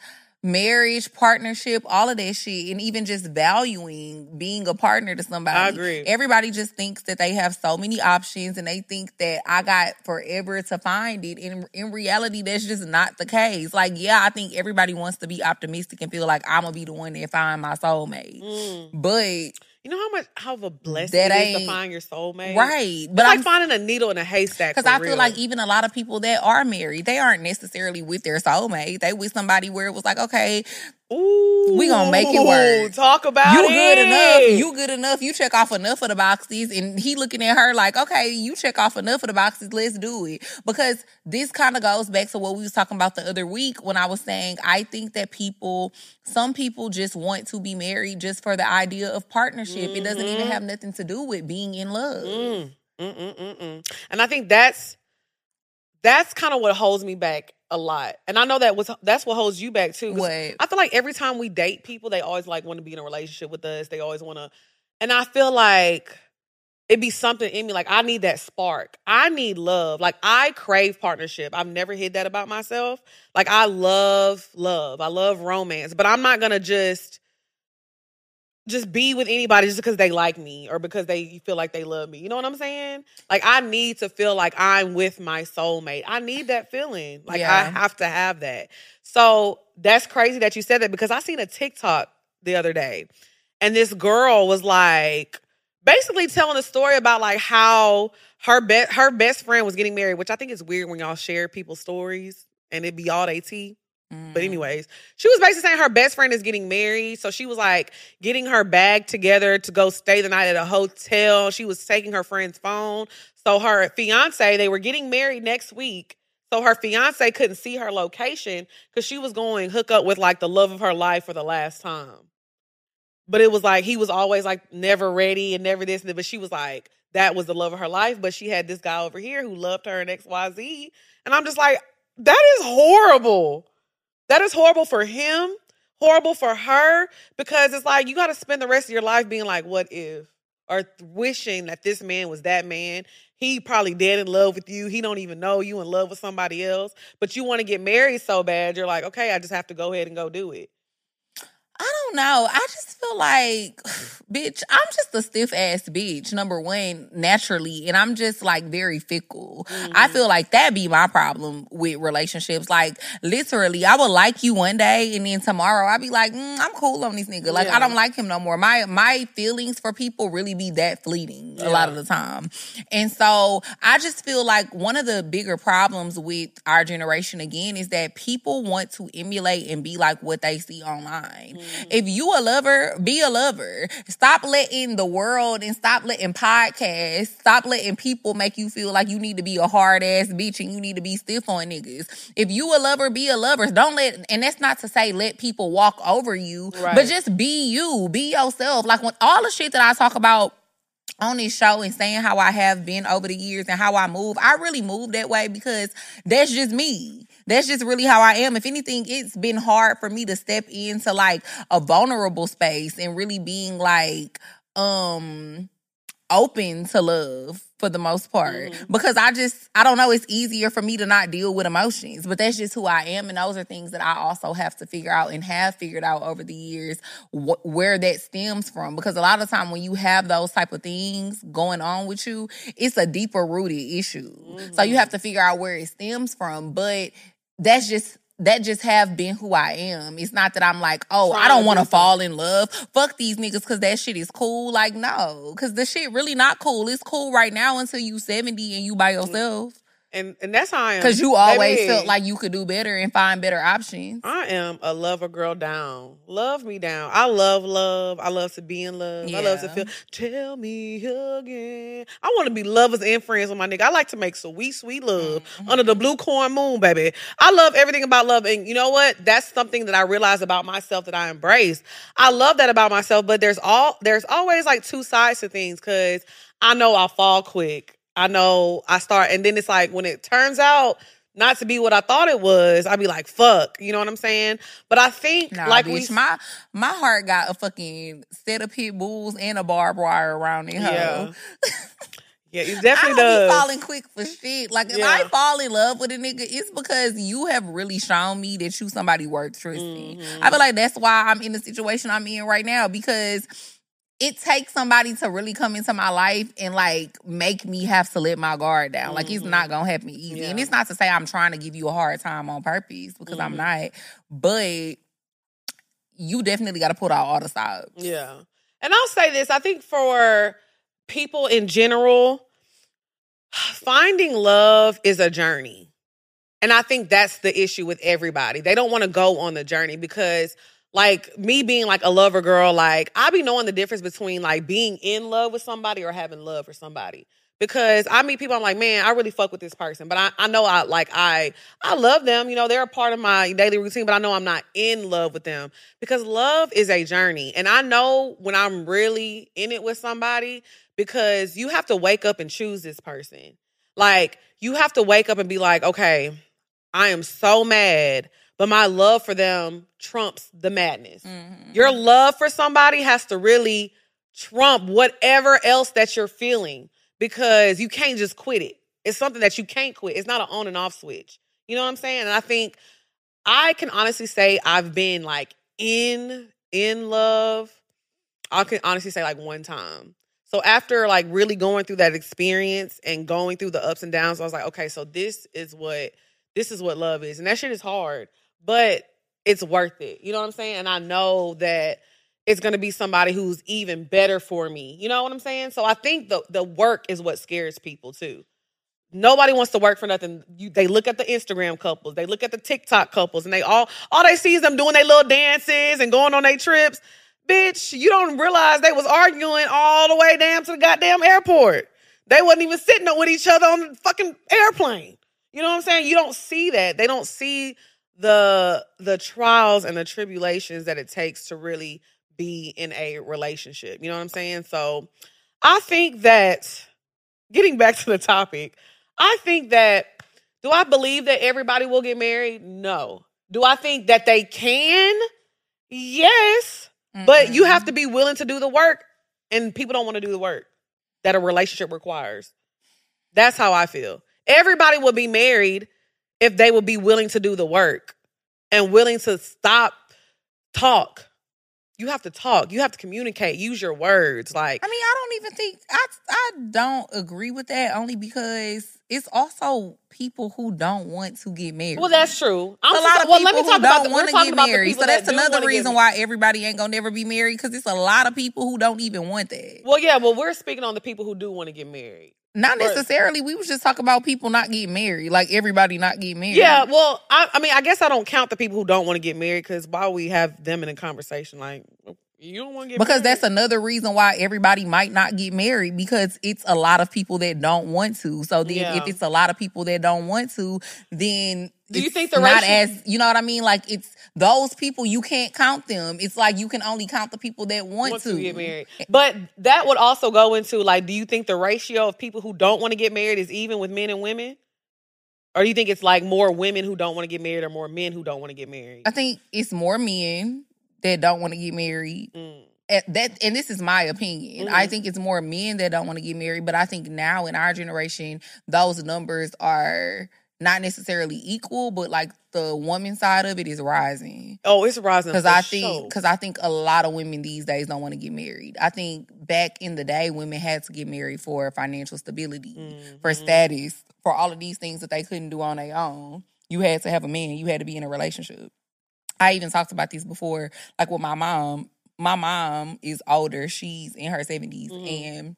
marriage, partnership, all of that shit, and even just valuing being a partner to somebody. I agree. Everybody just thinks that they have so many options and they think that I got forever to find it. And in reality, that's just not the case. Like, yeah, I think everybody wants to be optimistic and feel like I'm gonna be the one that find my soulmate. Mm. But You know how much how of a blessing That it is to find your soulmate, right. But like I'm finding a needle in a haystack. Because I feel like even a lot of people that are married, they aren't necessarily with their soulmate. They with somebody where it was like, okay, Ooh, We gonna make it work. Talk about you it. good enough. You good enough. You check off enough of the boxes, and he looking at her like, okay, you check off enough of the boxes. Let's do it. Because this kind of goes back to what we was talking about the other week when I was saying I think that people, some people just want to be married just for the idea of partnership. It doesn't even Mhm. have nothing to do with being in love. Mm, mm, mm, mm. And I think that's that's kind of what holds me back a lot. And I know that was that's what holds you back too. What? I feel like every time we date people, they always like want to be in a relationship with us. They always want to, and I feel like it'd be something in me like I need that spark. I need love. Like I crave partnership. I've never hid that about myself. Like I love love. I love romance, but I'm not gonna just just be with anybody just because they like me or because they feel like they love me. You know what I'm saying? Like I need to feel like I'm with my soulmate. I need that feeling. Like I have to have that. So that's crazy that you said that because I seen a TikTok the other day and this girl was like basically telling a story about like how her be- her best friend was getting married, which I think is weird when y'all share people's stories and it be all they tea. But Mm. anyways, she was basically saying her best friend is getting married. So she was like getting her bag together to go stay the night at a hotel. She was taking her friend's phone. So her fiance, they were getting married next week. So her fiance couldn't see her location because she was going hook up with like the love of her life for the last time. But it was like he was always like never ready and never this. and But she was like, that was the love of her life. But she had this guy over here who loved her and XYZ. And I'm just like, that is horrible. That is horrible for him, horrible for her, because it's like you got to spend the rest of your life being like, what if? Or wishing that this man was that man. He probably dead in love with you. He don't even know you in love with somebody else. But you want to get married so bad, you're like, okay, I just have to go ahead and go do it. I don't know. I just feel like, bitch, I'm just a stiff ass bitch, number one, naturally. And I'm just like very fickle. I Mhm. feel like that be my problem with relationships. Like, literally, I would like you one day and then tomorrow I'd be like, mm, I'm cool on this nigga. Like, Yeah. I don't like him no more. My, my feelings for people really be that fleeting a lot of the time. And so I just feel like one of the bigger problems with our generation again is that people want to emulate and be like what they see online. If you a lover, be a lover. Stop letting the world and stop letting podcasts, stop letting people make you feel like you need to be a hard ass bitch and you need to be stiff on niggas. If you a lover, be a lover. Don't let and that's not to say let people walk over you, but just be you, be yourself. Like when all the shit that I talk about on this show and saying how I have been over the years and how I move, I really move that way because that's just me. That's just really how I am. If anything, it's been hard for me to step into like a vulnerable space and really being like um open to love for the most part Mhm. because I just I don't know it's easier for me to not deal with emotions but that's just who I am and those are things that I also have to figure out and have figured out over the years wh- where that stems from because a lot of time when you have those type of things going on with you it's a deeper rooted issue so you Mhm. have to figure out where it stems from but that's just that just have been who I am. It's not that I'm like, oh, I don't want to fall in love. Fuck these niggas because that shit is cool. Like, no, because the shit really not cool. It's cool right now until you 70 and you by yourself. And and that's how I am. Because you always Baby, felt like you could do better and find better options. I am a lover girl down. Love me down. I love love. I love to be in love. I love to feel. Tell me again. I want to be lovers and friends with my nigga. I like to make sweet, sweet love Mhm. under the blue corn moon, baby. I love everything about love, and you know what? That's something that I realized about myself that I embrace. I love that about myself, but there's all there's always like two sides to things because I know I fall quick. I know I start, and then it's like when it turns out not to be what I thought it was, I'd be like, fuck. You know what I'm saying? But I think, Nah, like, bitch, we. my my heart got a fucking set of pit bulls and a barbed wire around it. Yeah. yeah, it I definitely don't does. be falling quick for shit. Like if Yeah. I fall in love with a nigga, it's because you have really shown me that you somebody worth trusting. Mhm. I feel like that's why I'm in the situation I'm in right now because it takes somebody to really come into my life and like make me have to let my guard down. Like it's not gonna happen easy. And it's not to say I'm trying to give you a hard time on purpose because I'm Mhm. not. But you definitely got to put out all the stops. Yeah. And I'll say this I think for people in general, finding love is a journey. And I think that's the issue with everybody. They don't want to go on the journey because like me being like a lover girl, like I be knowing the difference between like being in love with somebody or having love for somebody. Because I meet people, I'm like, man, I really fuck with this person, but I, I know I like I I love them. You know, they're a part of my daily routine, but I know I'm not in love with them because love is a journey, and I know when I'm really in it with somebody because you have to wake up and choose this person. Like you have to wake up and be like, okay, I am so mad, but my love for them trumps the madness. Mhm. Your love for somebody has to really trump whatever else that you're feeling because you can't just quit it. It's something that you can't quit. It's not an on and off switch. You know what I'm saying? And I think I can honestly say I've been like in in love. I can honestly say like one time. So after like really going through that experience and going through the ups and downs, I was like, okay, so this is what this is what love is. And that shit is hard, but it's worth it. You know what I'm saying? And I know that it's going to be somebody who's even better for me. You know what I'm saying? So I think the the work is what scares people too. Nobody wants to work for nothing. You, they look at the Instagram couples, they look at the TikTok couples, and they all all they see is them doing their little dances and going on their trips. Bitch, you don't realize they was arguing all the way down to the goddamn airport. They wasn't even sitting up with each other on the fucking airplane. You know what I'm saying? You don't see that. They don't see the the trials and the tribulations that it takes to really be in a relationship. You know what I'm saying? So I think that getting back to the topic, I think that do I believe that everybody will get married? No. Do I think that they can? Yes. But you have to be willing to do the work, and people don't want to do the work that a relationship requires. That's how I feel. Everybody will be married if they will be willing to do the work and willing to stop talk. You have to talk. You have to communicate. Use your words. Like I mean, I don't even think I I don't agree with that only because it's also people who don't want to get married. well, that's true. I'm a lot of well, people let me who about don't want to get married. So that's that another reason why everybody ain't gonna never be married because it's a lot of people who don't even want that. Well, yeah, well, we're speaking on the people who do want to get married. Not Right. necessarily. We was just talking about people not getting married, like everybody not getting married. Yeah, well, I, I mean, I guess I don't count the people who don't want to get married because why we have them in a conversation like oh, you don't want to get because married? that's another reason why everybody might not get married because it's a lot of people that don't want to. So then, Yeah. if it's a lot of people that don't want to, then Do you think the not as you know what I mean? Like it's those people you can't count them. It's like you can only count the people that want, want to. to get married. But that would also go into like, do you think the ratio of people who don't want to get married is even with men and women? Or do you think it's like more women who don't want to get married or more men who don't want to get married? I think it's more men that don't want to get married. Mm. At that and this is my opinion. I Mhm. think it's more men that don't want to get married, but I think now in our generation, those numbers are not necessarily equal, but like the woman side of it is rising. Oh, it's rising Because I think sure. because I think a lot of women these days don't want to get married. I think back in the day, women had to get married for financial stability, for Mhm. status, for all of these things that they couldn't do on their own. You had to have a man. You had to be in a relationship. I even talked about this before, like with my mom. My mom is older; she's in her 70s Mhm. and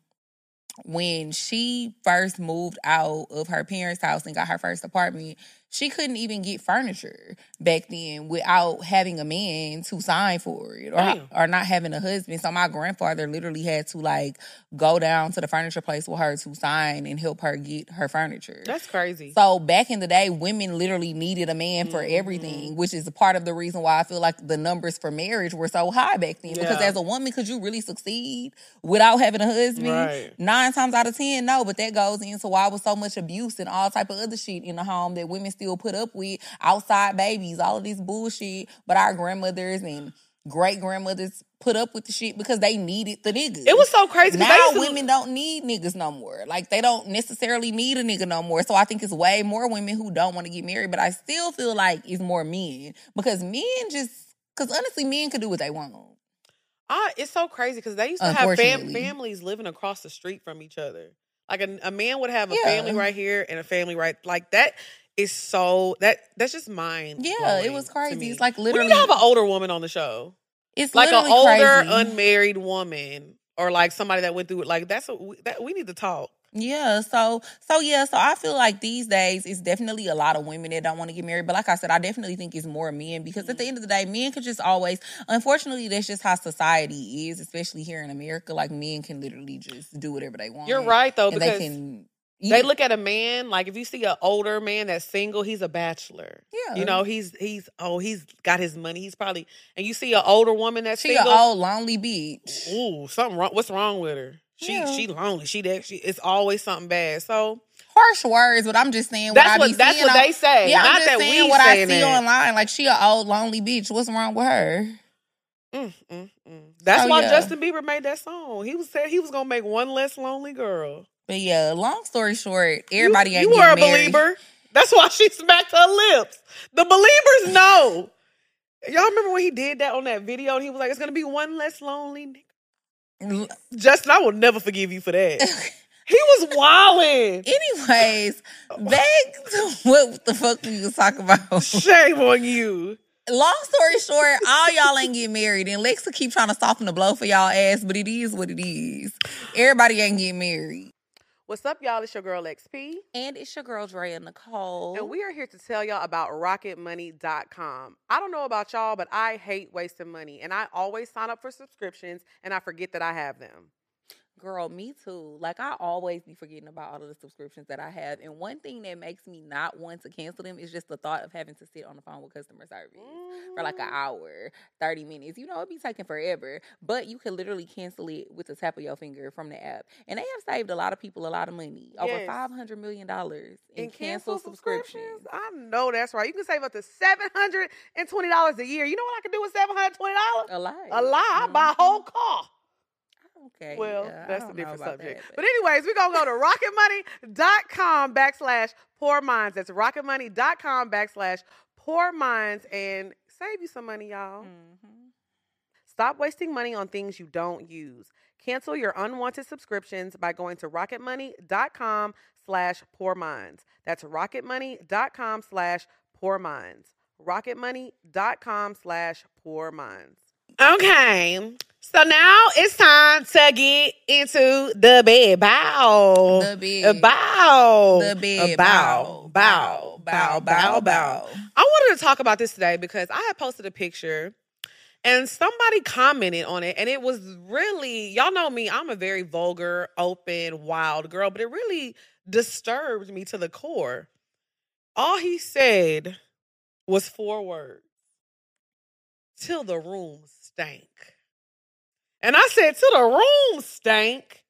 when she first moved out of her parents' house and got her first apartment, she couldn't even get furniture back then without having a man to sign for it or, Damn. or not having a husband. So my grandfather literally had to like go down to the furniture place with her to sign and help her get her furniture. That's crazy. So back in the day, women literally needed a man for Mhm. everything, which is a part of the reason why I feel like the numbers for marriage were so high back then. Because as a woman, could you really succeed without having a husband? Right. Nine times out of ten, no. But that goes into why was so much abuse and all type of other shit in the home that women still put up with, outside babies, all of this bullshit. But our grandmothers and great grandmothers put up with the shit because they needed the niggas. It was so crazy. Now to- women don't need niggas no more. Like they don't necessarily need a nigga no more. So I think it's way more women who don't want to get married, but I still feel like it's more men because men just because honestly, men can do what they want. I, it's so crazy because they used to have fam- families living across the street from each other. Like a, a man would have a Yeah. family right here and a family right like that is so that that's just mind. Yeah, it was crazy. It's like we need literally to have an older woman on the show, it's like an older crazy. unmarried woman, or like somebody that went through it. Like that's what we, that we need to talk. Yeah, so so yeah, so I feel like these days it's definitely a lot of women that don't want to get married. But like I said, I definitely think it's more men because at the mm-hmm. end of the day, men could just always unfortunately that's just how society is, especially here in America. Like men can literally just do whatever they want. You're right though because they can they look at a man like if you see an older man that's single, he's a bachelor. Yeah. You know, he's he's oh he's got his money. He's probably and you see an older woman that's she single. a old lonely beach. Ooh, something wrong. What's wrong with her? She Yeah. she lonely. She that she it's always something bad. So Harsh words, but I'm just saying that's what I what that's what on- they say. Yeah, I'm just that saying what I see that. online. Like she a old lonely beach. What's wrong with her? Mm, mm, mm. That's So, why yeah. Justin Bieber made that song. He was said he was gonna make one less lonely girl. But yeah, long story short, everybody you, ain't you were a married. believer. That's why she smacked her lips. The believers know. Y'all remember when he did that on that video and he was like, "It's gonna be one less lonely." nigga." Justin, I will never forgive you for that. he was wilding. Anyways, back to what the fuck we was talking about. Shame on you. Long story short, all y'all ain't getting married, and Lexa keep trying to soften the blow for y'all ass, but it is what it is. Everybody ain't getting married. What's up, y'all? It's your girl Lex P. And it's your girl Drea Nicole. And we are here to tell y'all about rocketmoney.com. I don't know about y'all, but I hate wasting money. And I always sign up for subscriptions and I forget that I have them. Girl, me too. Like I always be forgetting about all of the subscriptions that I have. And one thing that makes me not want to cancel them is just the thought of having to sit on the phone with customer service for like an Mm. hour, 30 minutes. You know, it'd be taking forever. But you can literally cancel it with the tap of your finger from the app. And they have saved a lot of people a lot of money. Over five hundred million dollars in And cancel subscriptions. I know that's right. You can save up to $720 a year. You know what I can do with $720? A lot. A lot. I buy a whole car. Okay. Well, yeah, that's a different subject. that, but anyways, we're gonna go to rocketmoney.com backslash Pour Minds. That's rocketmoney.com backslash Pour Minds and save you some money, y'all. Mhm. Stop wasting money on things you don't use. Cancel your unwanted subscriptions by going to rocketmoney.com slash Pour Minds. That's rocketmoney.com slash Pour Minds. Rocketmoney.com slash Pour Minds. Okay. So now it's time to get into the bed bow. The bed. bow. The bed. bow. Bow. Bow. Bow. Bow. I wanted to talk about this today because I had posted a picture and somebody commented on it and it was really y'all know me i'm a very vulgar open wild girl but it really disturbed me to the core all he said was four words till the room stank and i said till the room stank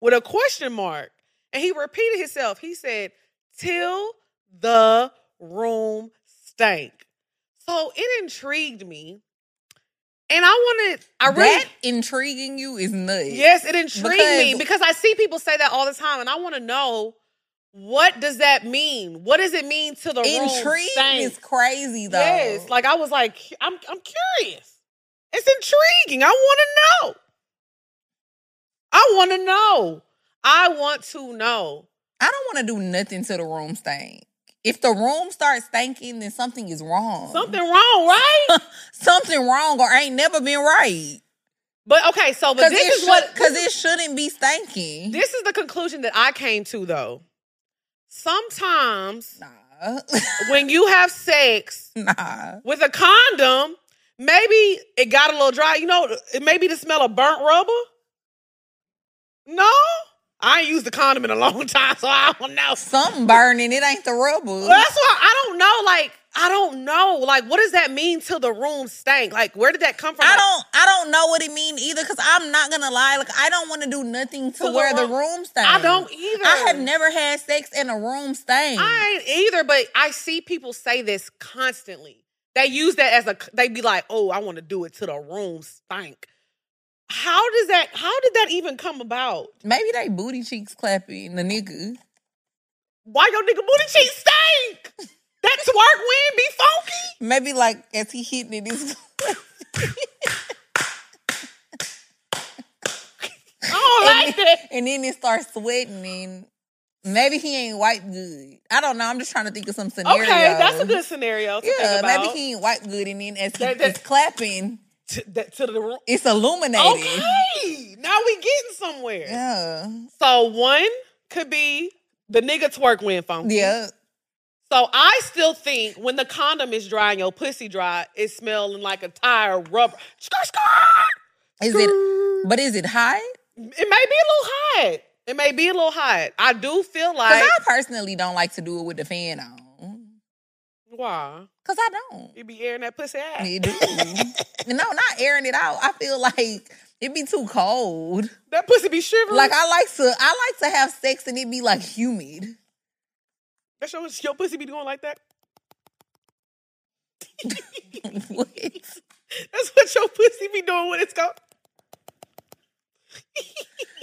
with a question mark and he repeated himself he said till the room stank so it intrigued me and I wanted, I really, That intriguing you is nuts. yes, it intrigued me Because- because I see people say that all the time, and I want to know what does that mean? What does it mean to the room Intrigue stank? is crazy though. Yes, like I was like, I'm, I'm curious. It's intriguing. I want to know. I want to know. I want to know. I don't want to do nothing to the room stink. If the room starts stinking, then something is wrong. Something wrong, right? something wrong or ain't never been right. but okay, so but Because this is what because it shouldn't be stinking. this is the conclusion that I came to though. Sometimes nah, when you have sex nah. with a condom, maybe it got a little dry. You know, maybe the smell of burnt rubber. No, I ain't used the condom in a long time, so I don't know. Something burning. It ain't the rubber. Well, that's why I don't know. Like, I don't know. Like, what does that mean till the room stank? Like, where did that come from? I Like, don't. I don't know what it mean either. Because I'm not gonna lie. Like I don't want to do nothing to To the where the room- room stank. I don't either. I have never had sex in a room stank. I ain't either, but I see people say this constantly. They use that as a. They be like, "Oh, I want to do it to the room stank." How does that? How did that even come about? Maybe they booty cheeks clapping the nigga. Why your nigga booty cheeks stink? That twerk wind be funky. Maybe like as he hitting it, is I don't like that. and then it starts sweating and maybe he ain't white good. I don't know. I'm just trying to think of some scenarios. Okay, that's a good scenario. Yeah, maybe he ain't white good, and then as he That- that- is clapping, to, that, to the room. it's illuminating. Okay, now we getting somewhere. Yeah. So one could be the nigga twerk when funky. Yeah. So I still think when the condom is dry and your pussy dry, it's smelling like a tire rubber. Is it? But is it high? It may be a little hot. It may be a little hot. I do feel like Because I personally don't like to do it with the fan on. why Because I don't. you be airing that pussy out. It do. no, not airing it out. I feel like it be too cold. That pussy be shivering. Like I like to, I like to have sex and it be like humid. That's your, your pussy be doing like that. what? That's what your pussy be doing when it's cold.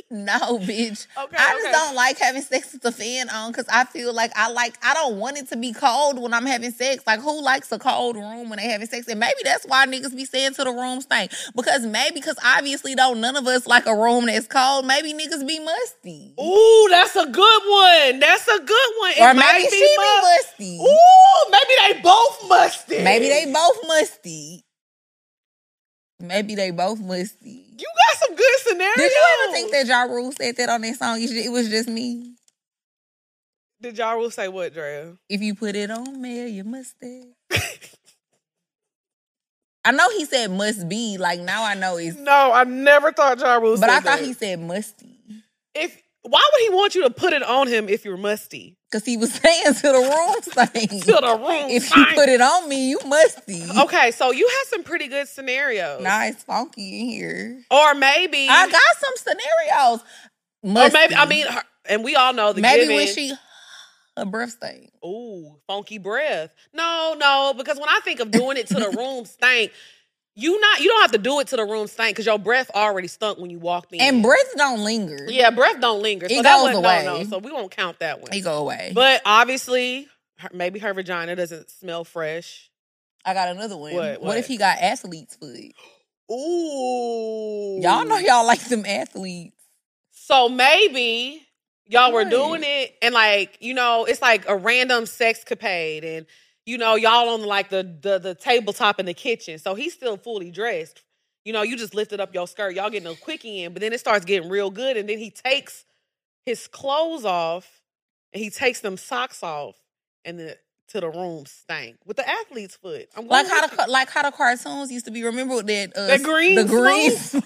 No, bitch. Okay, I just okay. don't like having sex with the fan on because I feel like I like I don't want it to be cold when I'm having sex. Like who likes a cold room when they having sex? And maybe that's why niggas be saying to the room stink. Because maybe because obviously don't none of us like a room that's cold. Maybe niggas be musty. Ooh, that's a good one. That's a good one. It or maybe be she be musty. Ooh, maybe they both musty. Maybe they both musty. Maybe they both musty. You got some good scenarios. Did you ever think that Ja Rule said that on that song? It was just me. Did Ja Rule say what, Drea? If you put it on me, you must I know he said must be. Like now I know it's No, I never thought Ja Rule but I thought that. he said musty. If why would he want you to put it on him if you're musty? Cause he was saying to the room thing. To the room. if you put it on me, you musty. Okay, so you have some pretty good scenarios. Nah, it's funky in here. Or maybe I got some scenarios. or maybe I mean her, and we all know the maybe when she a breath stink. Ooh, funky breath. No, no, because when I think of doing it to the room stank, you not you don't have to do it to the room stank because your breath already stunk when you walked in. And breath don't linger. yeah, breath don't linger. So It that goes away. No, no, so we won't count that one. It go away. But obviously, her, maybe her vagina doesn't smell fresh. I got another one. What, What, what? if he got athlete's foot? Ooh, Y'all know y'all like them athletes. So maybe y'all were doing it, and like you know, it's like a random sex capade, and you know, y'all on like the the the tabletop in the kitchen. So he's still fully dressed. You know, you just lifted up your skirt. Y'all getting a quickie in, but then it starts getting real good, and then he takes his clothes off, and he takes them socks off, and the to the room stank with the athlete's foot. I'm Like how the like how the cartoons used to be. Remember that uh, The green the green smoke.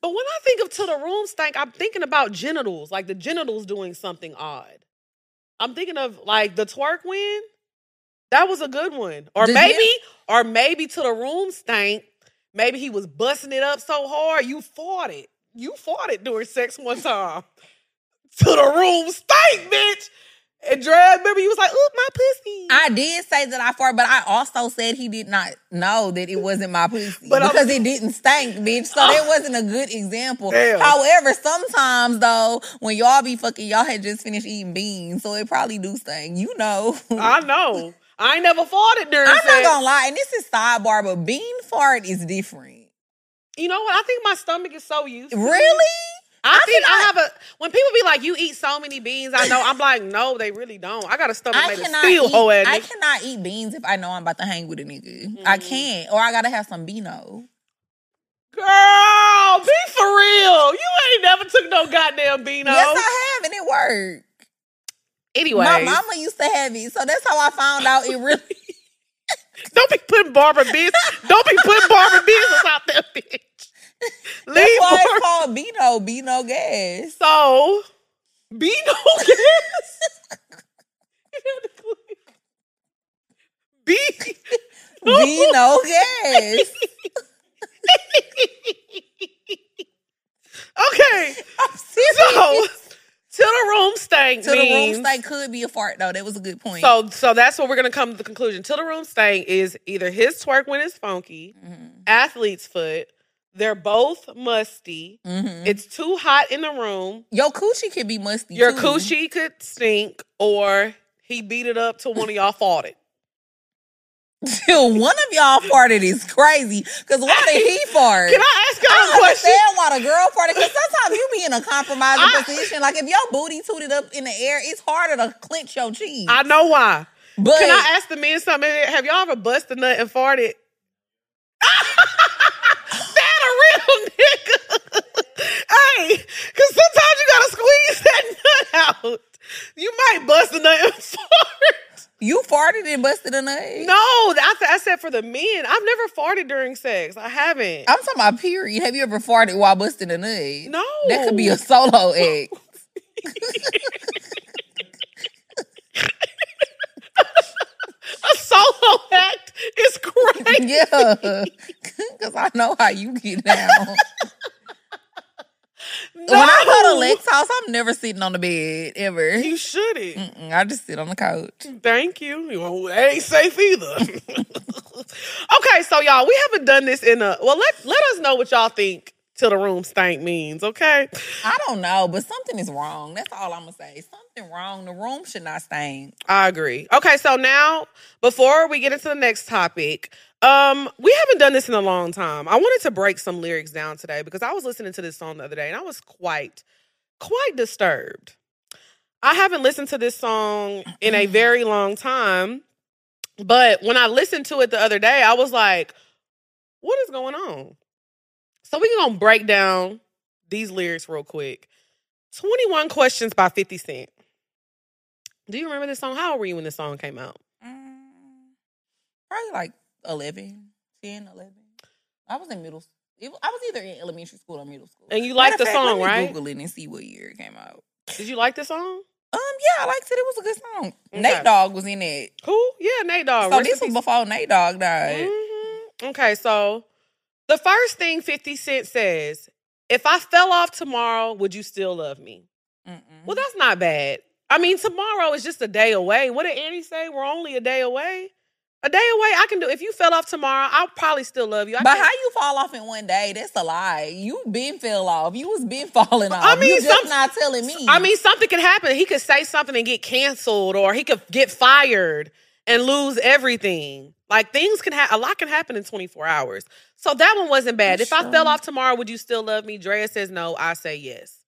But when I think of to the room stank, I'm thinking about genitals, like the genitals doing something odd. I'm thinking of like the twerk win. That was a good one. Or The maybe, or maybe to the room stank. Maybe he was busting it up so hard you fought it. You fought it during sex one time. to the room stank, bitch. And Dre, remember you was like, "Oop, my pussy." I did say that I farted, but I also said he did not know that it wasn't my pussy But I'm- because it didn't stink, bitch. So that wasn't a good example. Damn. However, sometimes though, when y'all be fucking, y'all had just finished eating beans, so it probably do stink. You know. I know. I ain't never fought it during I'm sex. not gonna lie, and this is sidebar, but bean fart is different. You know what? I think my stomach is so used. to it. I, I think I have a. When people be like, "You eat so many beans," I know. I'm like, no, they really don't. I got a stomach I made of steel, eat, hoe ass I cannot eat beans if I know I'm about to hang with a nigga. I Mm. can't, or I gotta have some Beano. Girl, be for real. You ain't never took no goddamn beano. Yes, I have, and it worked. anyway, My mama used to have it, so that's how I found out it really. don't be putting Barbara business. don't be putting Barbara business out there, bitch. That's why it's Barbara. called Beano, Beano gas. So, beano gas. Be. Beano gas. okay. So, to the room stank to the room stank could be a fart though. That was a good point. So, so that's what we're gonna come to the conclusion. Till the room stank is either his twerk when it's funky, Mhm. athlete's foot. They're both musty. Mhm. It's too hot in the room. Your coochie could be musty. Your too. coochie could stink, or he beat it up till one of y'all fought it. Till one of y'all farted is crazy. Cause why did he fart? Can I ask y'all a question? understand why the girl farted. Cause sometimes you be in a compromising I- position. Like if your booty tooted up in the air, it's harder to clench your cheese. I know why. but Can I ask the men something? Have y'all ever busted a nut and farted? that a real nigga. Bust that nut out. You might bust a nut and fart. You farted and busted a nut. No, I, th- I said for the men. I've never farted during sex. I haven't. I'm talking about period. Have you ever farted while busting a nut? no. That could be a solo act. a solo act. Is great. yeah. Because I know how you get down. No. When I go to Lex house, I'm never sitting on the bed ever. you shouldn't. Mm-mm, I just sit on the couch. Thank you. Well, that ain't safe either. okay, so y'all, we haven't done this in a well. Let let us know what y'all think till the room stank means. Okay. I don't know, but something is wrong. That's all I'm gonna say. Something wrong. The room should not stink. I agree. Okay, so now before we get into the next topic, um, we haven't done this in a long time. I wanted to break some lyrics down today because I was listening to this song the other day and I was quite, quite disturbed. I haven't listened to this song in a very long time, but when I listened to it the other day, I was like, what is going on? So we're gonna break down these lyrics real quick. 21 Questions by 50 Cent. Do you remember this song? How old were you when this song came out? Mm, probably like 11, 10, 11. I was in middle. It, I was either in elementary school or middle school. And you liked the fact, song, right? Google it and see what year it came out. Did you like the song? Um, yeah, I liked it. It was a good song. Okay. Nate Dogg was in it. Who? Yeah, Nate Dogg. so Rest this was before Nate Dogg died. Mhm. Okay, so the first thing 50 Cent says, if I fell off tomorrow, would you still love me? Mm-mm. Well, that's not bad. I mean, tomorrow is just a day away. What did Annie say? We're only a day away. A day away, I can do. If you fell off tomorrow, I'll probably still love you. I but can't- how you fall off in one day? That's a lie. You been fell off. You was been falling off. I mean, you just not telling me. I mean, something could happen. He could say something and get canceled, or he could get fired and lose everything. Like things can happen. A lot can happen in 24 hours. So that one wasn't bad. If I fell off tomorrow, would you still love me? Drea says no. I say yes.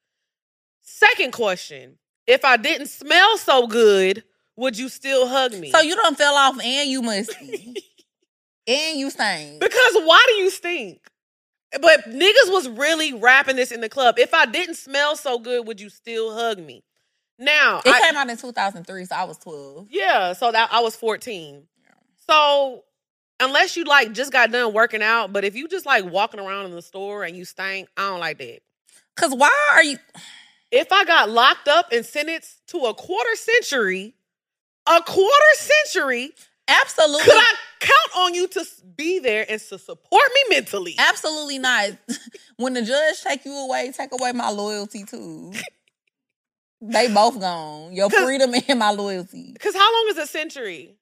Second question: If I didn't smell so good, would you still hug me? so you don't fell off and you musty. and you stink. because why do you stink? But niggas was really rapping this in the club. If I didn't smell so good, would you still hug me? Now, It I- came out in 2003, so I was 12. Yeah, so that I was 14. So unless you like just got done working out, but if you just like walking around in the store and you stink, I don't like that. Cause why are you If I got locked up and sentenced to a quarter century, a quarter century, absolutely could I count on you to be there and to support me mentally? absolutely not. when the judge take you away, take away my loyalty too. They both gone. Your freedom and my loyalty. Because how long is a century?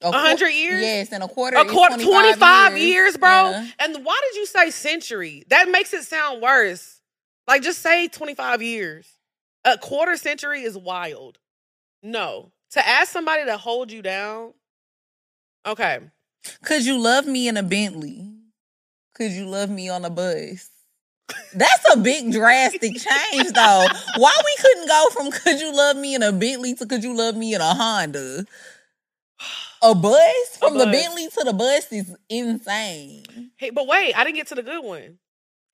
A hundred years? Yes, and a quarter. A quarter, 25 years, bro. Yeah. And why did you say century? That makes it sound worse. Like, just say 25 years. A quarter century is wild. No. To ask somebody to hold you down, okay. Could you love me in a Bentley? Could you love me on a bus? That's a big drastic change though. Why we couldn't go from could you love me in a Bentley to could you love me in a Honda? A bus? From the bus. Bentley to the bus is insane. Hey, but wait, I didn't get to the good one.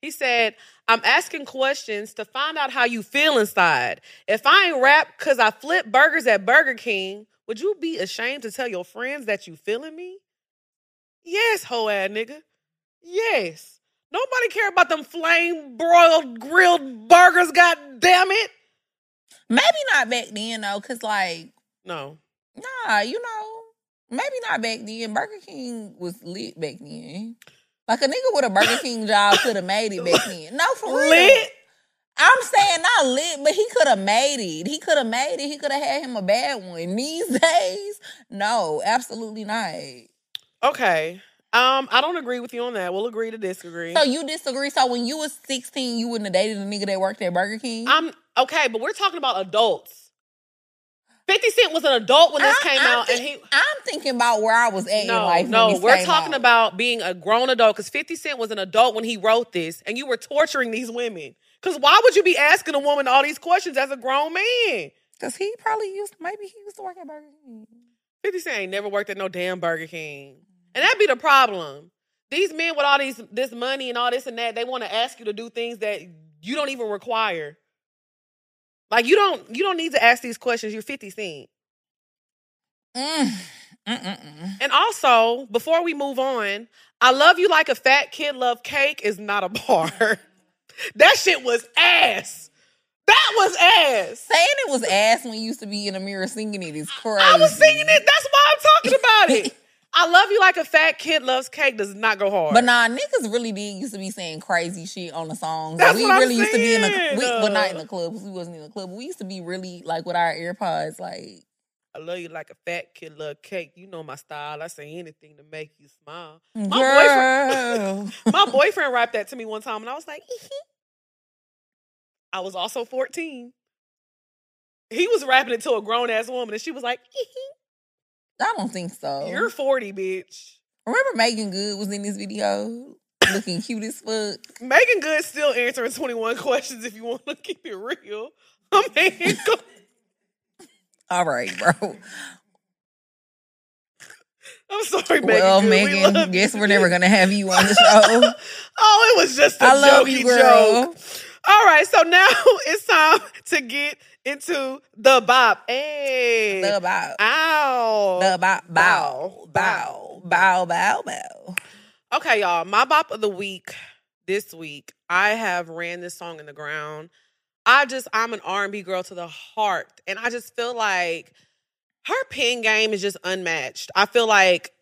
He said, I'm asking questions to find out how you feel inside. If I ain't rap because I flip burgers at Burger King, would you be ashamed to tell your friends that you feeling me? Yes, hoe ass nigga. Yes. Nobody care about them flame broiled grilled burgers, god damn it. Maybe not back then though, cause like, No. nah, you know, maybe not back then. Burger King was lit back then. Like a nigga with a Burger King job could have made it back then. No, for real. Lit? I'm saying not lit, but he could have made it. He could have made it. He could have had him a bad one. These days, no, absolutely not. Okay. Um, I don't agree with you on that. We'll agree to disagree. So you disagree? So when you was 16, you wouldn't have dated a nigga that worked at Burger King? I'm okay, but we're talking about adults. 50 Cent was an adult when this I- came I'm out, and he I'm thinking about where I was at in no, life. when no, we're talking out. about being a grown adult because 50 Cent was an adult when he wrote this, and you were torturing these women. Because why would you be asking a woman all these questions as a grown man? Cause he probably used maybe he used to work at Burger King. 50 Cent ain't never worked at no damn Burger King. And that'd be the problem. These men with all these this money and all this and that, they want to ask you to do things that you don't even require. Like you don't you don't need to ask these questions. You're 50 Cent. Mm. And also, before we move on, I love you like a fat kid love cake is not a bar. that shit was ass. That was ass. Saying it was ass when you used to be in the mirror singing it is crazy. I was singing it. That's why I'm talking about it. I love you like a fat kid loves cake does not go hard. But nah, niggas really did used to be saying crazy shit on the songs. That's we what I'm really used to be in the we, well not in the club because we wasn't in the club. We used to be really like with our AirPods, like I love you like a fat kid love cake. You know my style. I say anything to make you smile. My boyfriend, my boyfriend rapped that to me one time, and I was like, I was also 14. He was rapping it to a grown ass woman, and she was like, I don't think so. "You're 40, bitch." Remember Meagan Good was in this video looking cute as fuck. Meagan Good still answering 21 questions if you want to keep it real. I mean, All right, bro. I'm sorry, Megan. well, Good. Megan, love guess you. we're never gonna have you on the show. oh, it was just a I jokey you, joke. All right, so now it's time to get into the bop. Hey, The bow. ow, The bow. Bow. Bow. Bow. Bow. Bow. Okay, y'all. My bop of the week this week. I have ran this song in the ground. I just I'm an R&B girl to the heart, and I just feel like her pen game is just unmatched. I feel like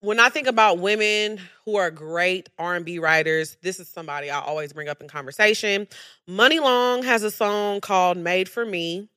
when I think about women who are great R&B writers, this is somebody I always bring up in conversation. Muni Long has a song called Made for Me.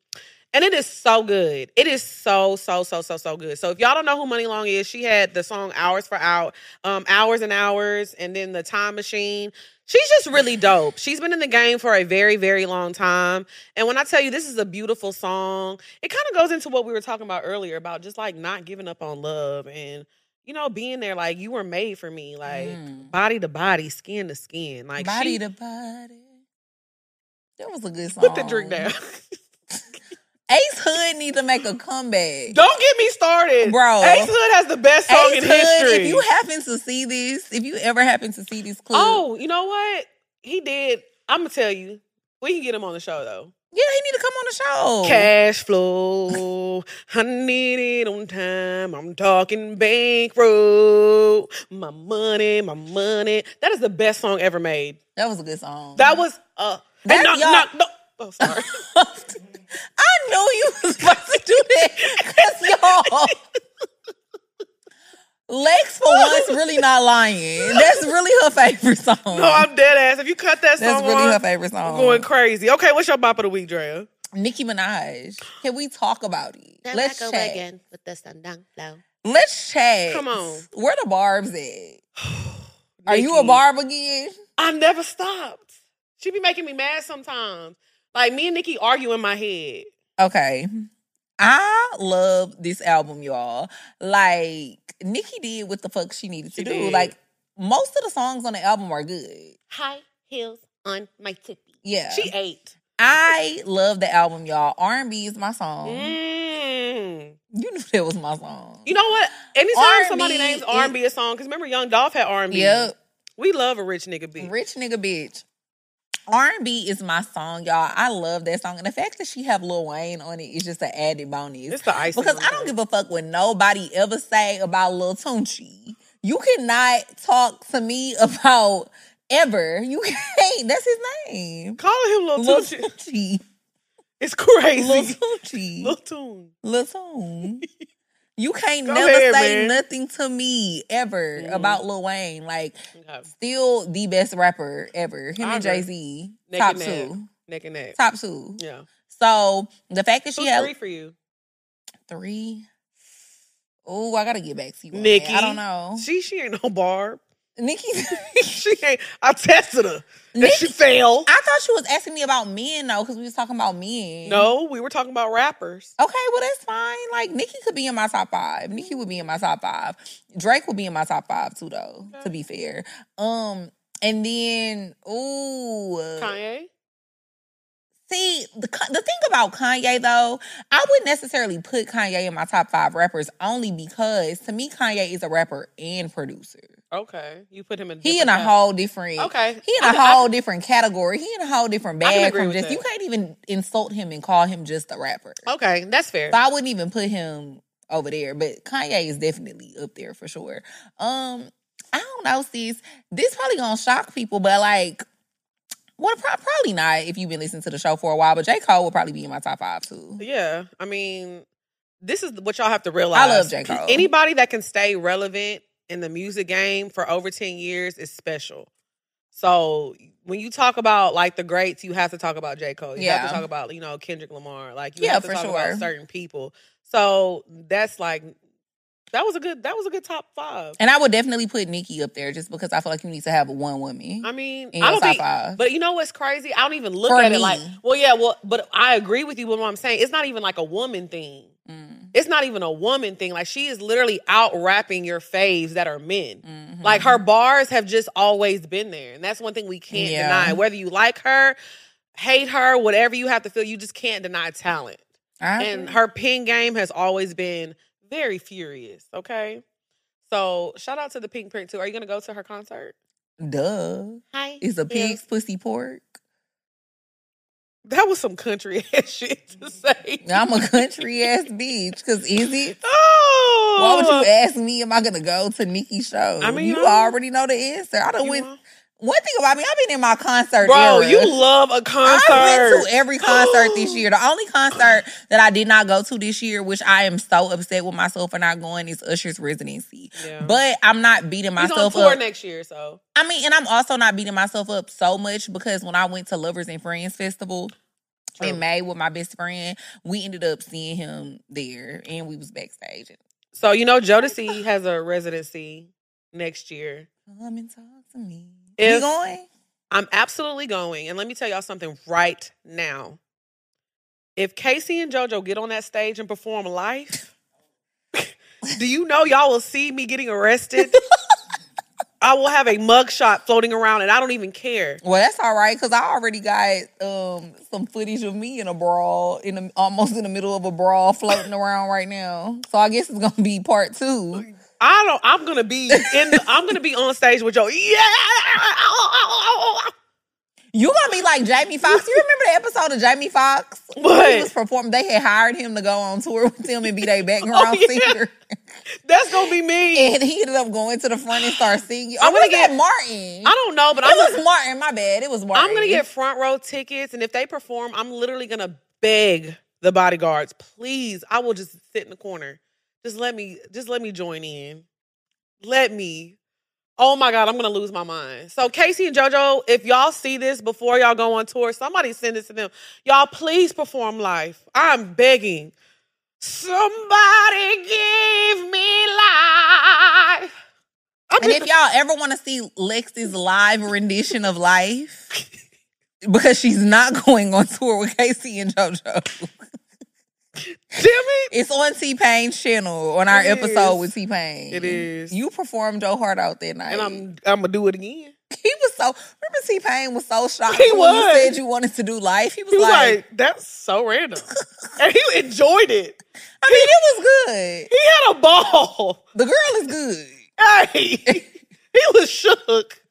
And it is so good. It is so, so, so, so, so good. So if y'all don't know who Muni Long is, she had the song Hours for Out, um, Hours and Hours, and then the Time Machine. She's just really dope. She's been in the game for a very, very long time. And when I tell you this is a beautiful song, it kind of goes into what we were talking about earlier about just like not giving up on love and you know being there like you were made for me, like Mm. body to body, skin to skin, like body she, to body. That was a good song. put the drink down. Ace Hood needs to make a comeback. Don't get me started, Bro. Ace Hood has the best song Ace in Hood, history. if you happen to see this, if you ever happen to see this clip, oh, you know what? He did. I'm gonna tell you. We can get him on the show though. Yeah, he need to come on the show. Cash flow, I need it on time. I'm talking bankroll. My money, my money. That is the best song ever made. That was a good song. That was uh. That- and knock, y'all- knock, no. Oh, sorry. I knew you was supposed to do that. Cause y'all Lex for once really not lying. That's really her favorite song. no, I'm dead ass. If you cut that song, That's really on, her favorite song. I'm going crazy. Okay, what's your bop of the week, Drea? Nicki Minaj. Can we talk about it? Let's chat. with the sun down low. Let's chat. Come on. Where the barbs at? Are you a Nicki. barb again? I never stopped. She be making me mad sometimes. Like me and Nicki argue in my head. Okay. I love this album, y'all. Like Nicki did what the fuck she needed to do. did. Like most of the songs on the album are good. High heels on my tippy. Yeah. She ate. I love the album, y'all. R&B is my song. Mm. You knew that was my song. You know what? Anytime R&B somebody names R&B a song, because remember Young Dolph had R&B. Yep. We love a rich nigga beat. Rich nigga bitch. R&B is my song, y'all. I love that song. And the fact that she have Lil Wayne on it is just an added bonus. It's the ice. Because I don't give a fuck what nobody ever say about Lil Tunechi. You cannot talk to me about ever. You can't. That's his name. Calling him Lil Lil Tunechi. Tunechi. It's crazy. Lil Tunechi. Lil Tune. Lil Tune. You can't Go never ahead, say man. nothing to me ever Mhm. about Lil Wayne. Like, still the best rapper ever. Him I and. Jay Z, Neck top neck. two, Neck and neck. top two. Yeah. So the fact that she Who's had three for you? three. Oh, I gotta get back to you. Nikki. that. I don't know. She she ain't no barb. Nikki. She ain't. I tested her. Nikki- she failed. I thought she was asking me about men though, because we was talking about men. No, we were talking about rappers. Okay, well that's fine. Like Nicki could be in my top five. Nicki would be in my top five. Drake would be in my top five too, though. To be fair, um, and then ooh, Kanye. see the the thing about Kanye though, I wouldn't necessarily put Kanye in my top five rappers only because to me Kanye is a rapper and producer. Okay, you put him in. He in a whole different. Okay. He in a I- I- whole different category. He in a whole different I can bag agree from with just. that. You can't even insult him and call him just a rapper. Okay, that's fair. So I wouldn't even put him over there. But Kanye is definitely up there for sure. Um, I don't know, sis. This probably gonna shock people, but like, well, probably not if you've been listening to the show for a while. But J Cole will probably be in my top five too. Yeah, I mean, this is what y'all have to realize. I love J. Cole. Anybody that can stay relevant in the music game for over ten years is special. So when you talk about like the greats, you have to talk about J. Cole. You have to talk about you know Kendrick Lamar. Like you Yeah, have to for talk sure. about certain people. So that's like that was a good that was a good top five. And I would definitely put Nicki up there just because I feel like you need to have one woman. I mean, I don't think, five. but you know what's crazy? I don't even look For at me. it like, well, yeah, well, but I agree with you. But what I'm saying, it's not even like a woman thing. Mm. It's not even a woman thing. Like she is literally out rapping your faves that are men. Mhm. Like her bars have just always been there, and that's one thing we can't Yeah. deny. Whether you like her, hate her, whatever you have to feel, you just can't deny talent. I And agree. her pin game has always been very furious. Okay, so shout out to the Pinkprint too. Are you gonna go to her concert? duh. Hi, Is a Yeah. pig's pussy pork? That was some country ass shit to say. I'm a country ass bitch. Cause easy. Oh, Why would you ask me? Am I gonna go to Nicki's show? I mean, you uh, already know the answer. I don't went. know? One thing about me, I've been in my concert Bro, era. you love a concert. I've been to every concert this year. The only concert that I did not go to this year, which I am so upset with myself for not going, is Usher's residency. Yeah. But I'm not beating myself He's on tour up. next year, so I mean, and I'm also not beating myself up so much because when I went to Lovers and Friends Festival True. in May with my best friend, we ended up seeing him there and we was backstage. so you know Jodeci has a residency next year. Come and talk to me. If- you going? I'm absolutely going, and let me tell y'all something right now. If K-Ci and JoJo get on that stage and perform live, do you know y'all will see me getting arrested? I will have a mugshot floating around, and I don't even care. Well, that's all right because I already got um some footage of me in a brawl in the, almost in the middle of a brawl floating around right now. So I guess it's gonna be part two. I don't. I'm gonna be in. The, I'm gonna be on stage with Joe. Yeah. You gonna be like Jamie Foxx? You remember the episode of Jamie Foxx? What? He was performing. They had hired him to go on tour with them and be their background Oh, yeah. singer. That's gonna be me. And he ended up going to the front and start singing. I'm gonna get- Martin. I don't know, but it I'm was gonna, Martin. My bad. It was Martin. I'm gonna get front row tickets, and if they perform, I'm literally gonna beg the bodyguards, please. I will just sit in the corner. Just let me. Just let me join in. Let me. Oh my God, I'm gonna lose my mind. So K-Ci and JoJo, if y'all see this before y'all go on tour, somebody send this to them. Y'all please perform live. I'm begging. Somebody give me life. And if y'all ever want to see Lexi's live rendition of life, because she's not going on tour with K-Ci and JoJo. It's on T-Pain's channel on our It episode is. with T-Pain. It is. You performed your heart out that night, And I'm I'm gonna do it again. he was so. Remember, T-Pain was so shocked He when was. you said you wanted to do life. He was, He was like, like, "That's so random," and he enjoyed it. I mean, it was good. He had a ball. The girl is good. Hey, he was shook.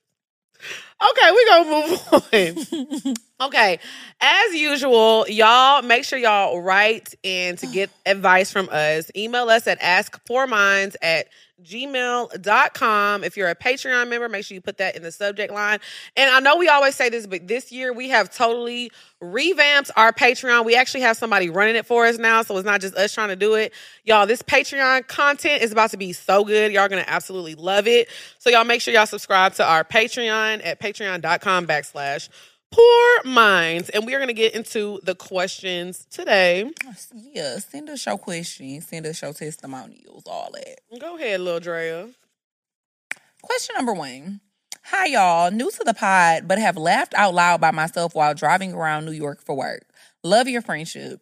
Okay, we gonna move on. okay, as usual, y'all make sure y'all write in to get advice from us. Email us at askpourminds at gmail.com. If you're a Patreon member, make sure you put that in the subject line. And I know we always say this, but this year we have totally revamped our Patreon. We actually have somebody running it for us now, so it's not just us trying to do it. Y'all, this Patreon content is about to be so good. Y'all are gonna absolutely love it. So y'all make sure y'all subscribe to our Patreon at patreon.com backslash Pour Minds. And we are gonna get into the questions today. Yeah, send us your questions, send us your testimonials, all that. Go ahead, little Drea. Question number one. Hi, y'all. New to the pod, but have laughed out loud by myself while driving around New York for work. Love your friendship.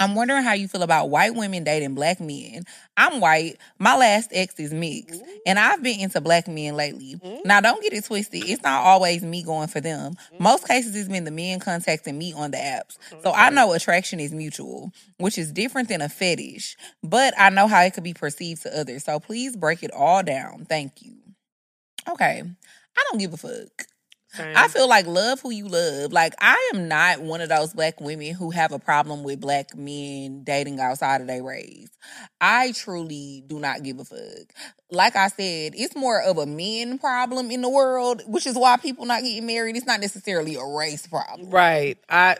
I'm wondering how you feel about white women dating black men. I'm white. My last ex is mixed, and I've been into black men lately. Mm-hmm. Now, don't get it twisted. It's not always me going for them. Most mm-hmm. cases, it's been the men contacting me on the apps. So I know attraction is mutual, which is different than a fetish, but I know how it could be perceived to others. So please break it all down. Thank you. Okay. I don't give a fuck. Same. I feel like love who you love. Like I am not one of those black women who have a problem with black men dating outside of their race. I truly do not give a fuck. Like I said, it's more of a men problem in the world, which is why people not getting married. It's not necessarily a race problem. right. I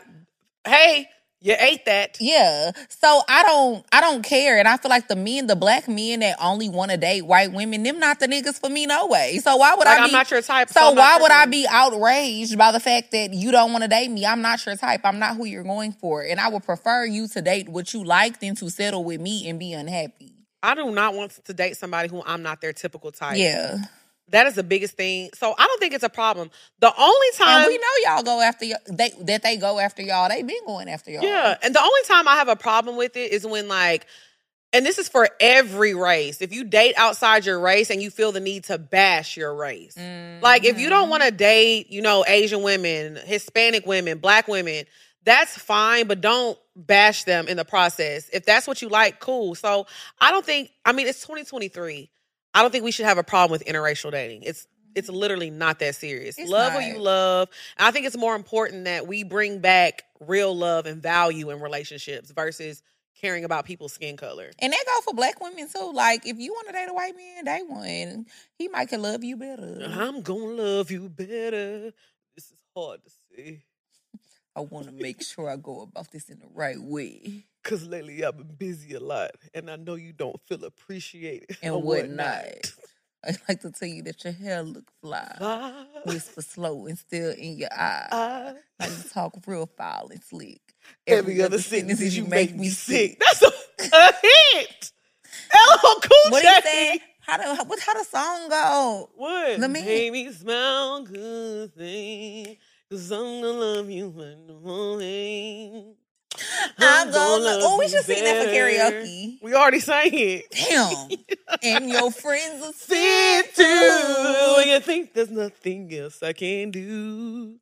hey, you ate that. Yeah. So I don't I don't care. And I feel like the men, the black men that only want to date white women, them not the niggas for me no way. So why would Like I I'm not your type. so I'm why would I be outraged by the fact that you don't want to date me? I'm not your type. I'm not who you're going for. And I would prefer you to date what you like than to settle with me and be unhappy. I do not want to date somebody who I'm not their typical type. Yeah. That is the biggest thing. So I don't think it's a problem. The only time And we know y'all go after y'all, they that they go after y'all. They been going after y'all. Yeah, and the only time I have a problem with it is when like and this is for every race. If you date outside your race and you feel the need to bash your race. Like if you don't mm-hmm. want to date, you know, Asian women, Hispanic women, black women, that's fine, but don't bash them in the process. If that's what you like, cool. So I don't think I mean it's 2023. I don't think we should have a problem with interracial dating. It's it's mm-hmm. literally not that serious. It's love who not. you love. And I think it's more important that we bring back real love and value in relationships versus caring about people's skin color. And that go for black women too. Like if you want to date a white man, date one. He might can love you better. I'm gonna love you better. This is hard to say. I want to make sure I go about this in the right way Cause lately I've been busy a lot and I know you don't feel appreciated. and whatnot. I like to tell you that your hair look fly. I, Whisper slow and still in your eye. Ah. I, Like you talk real foul and slick. every other sentence is you make me sick. That's a, hit. Hello, cool What J. he say? How the what how the song go? What? Let me- Make me smile good thing. Cause I'm gonna love you in the morning. I'm gonna Oh, we should sing that for karaoke. We already sang it. Damn. and your friends will sit too. When you think there's nothing else I can do.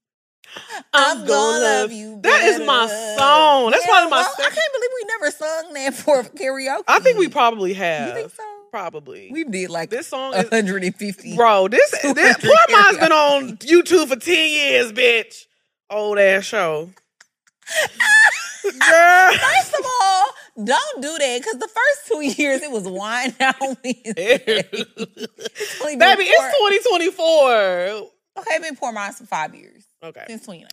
I'm gonna love you. That is my song. That's Yeah, probably my well, I can't believe we never sung that for karaoke. I think we probably have. You think so? Probably. We did like this song is 150. Bro, this this Pour Mind's been on YouTube for 10 years, bitch. Old ass show. Girl. First of all, don't do that because the first two years it was wine out Wednesday. It's Baby, four- it's 2024. Okay, I've been Pour Minds for five years Okay. since 2019.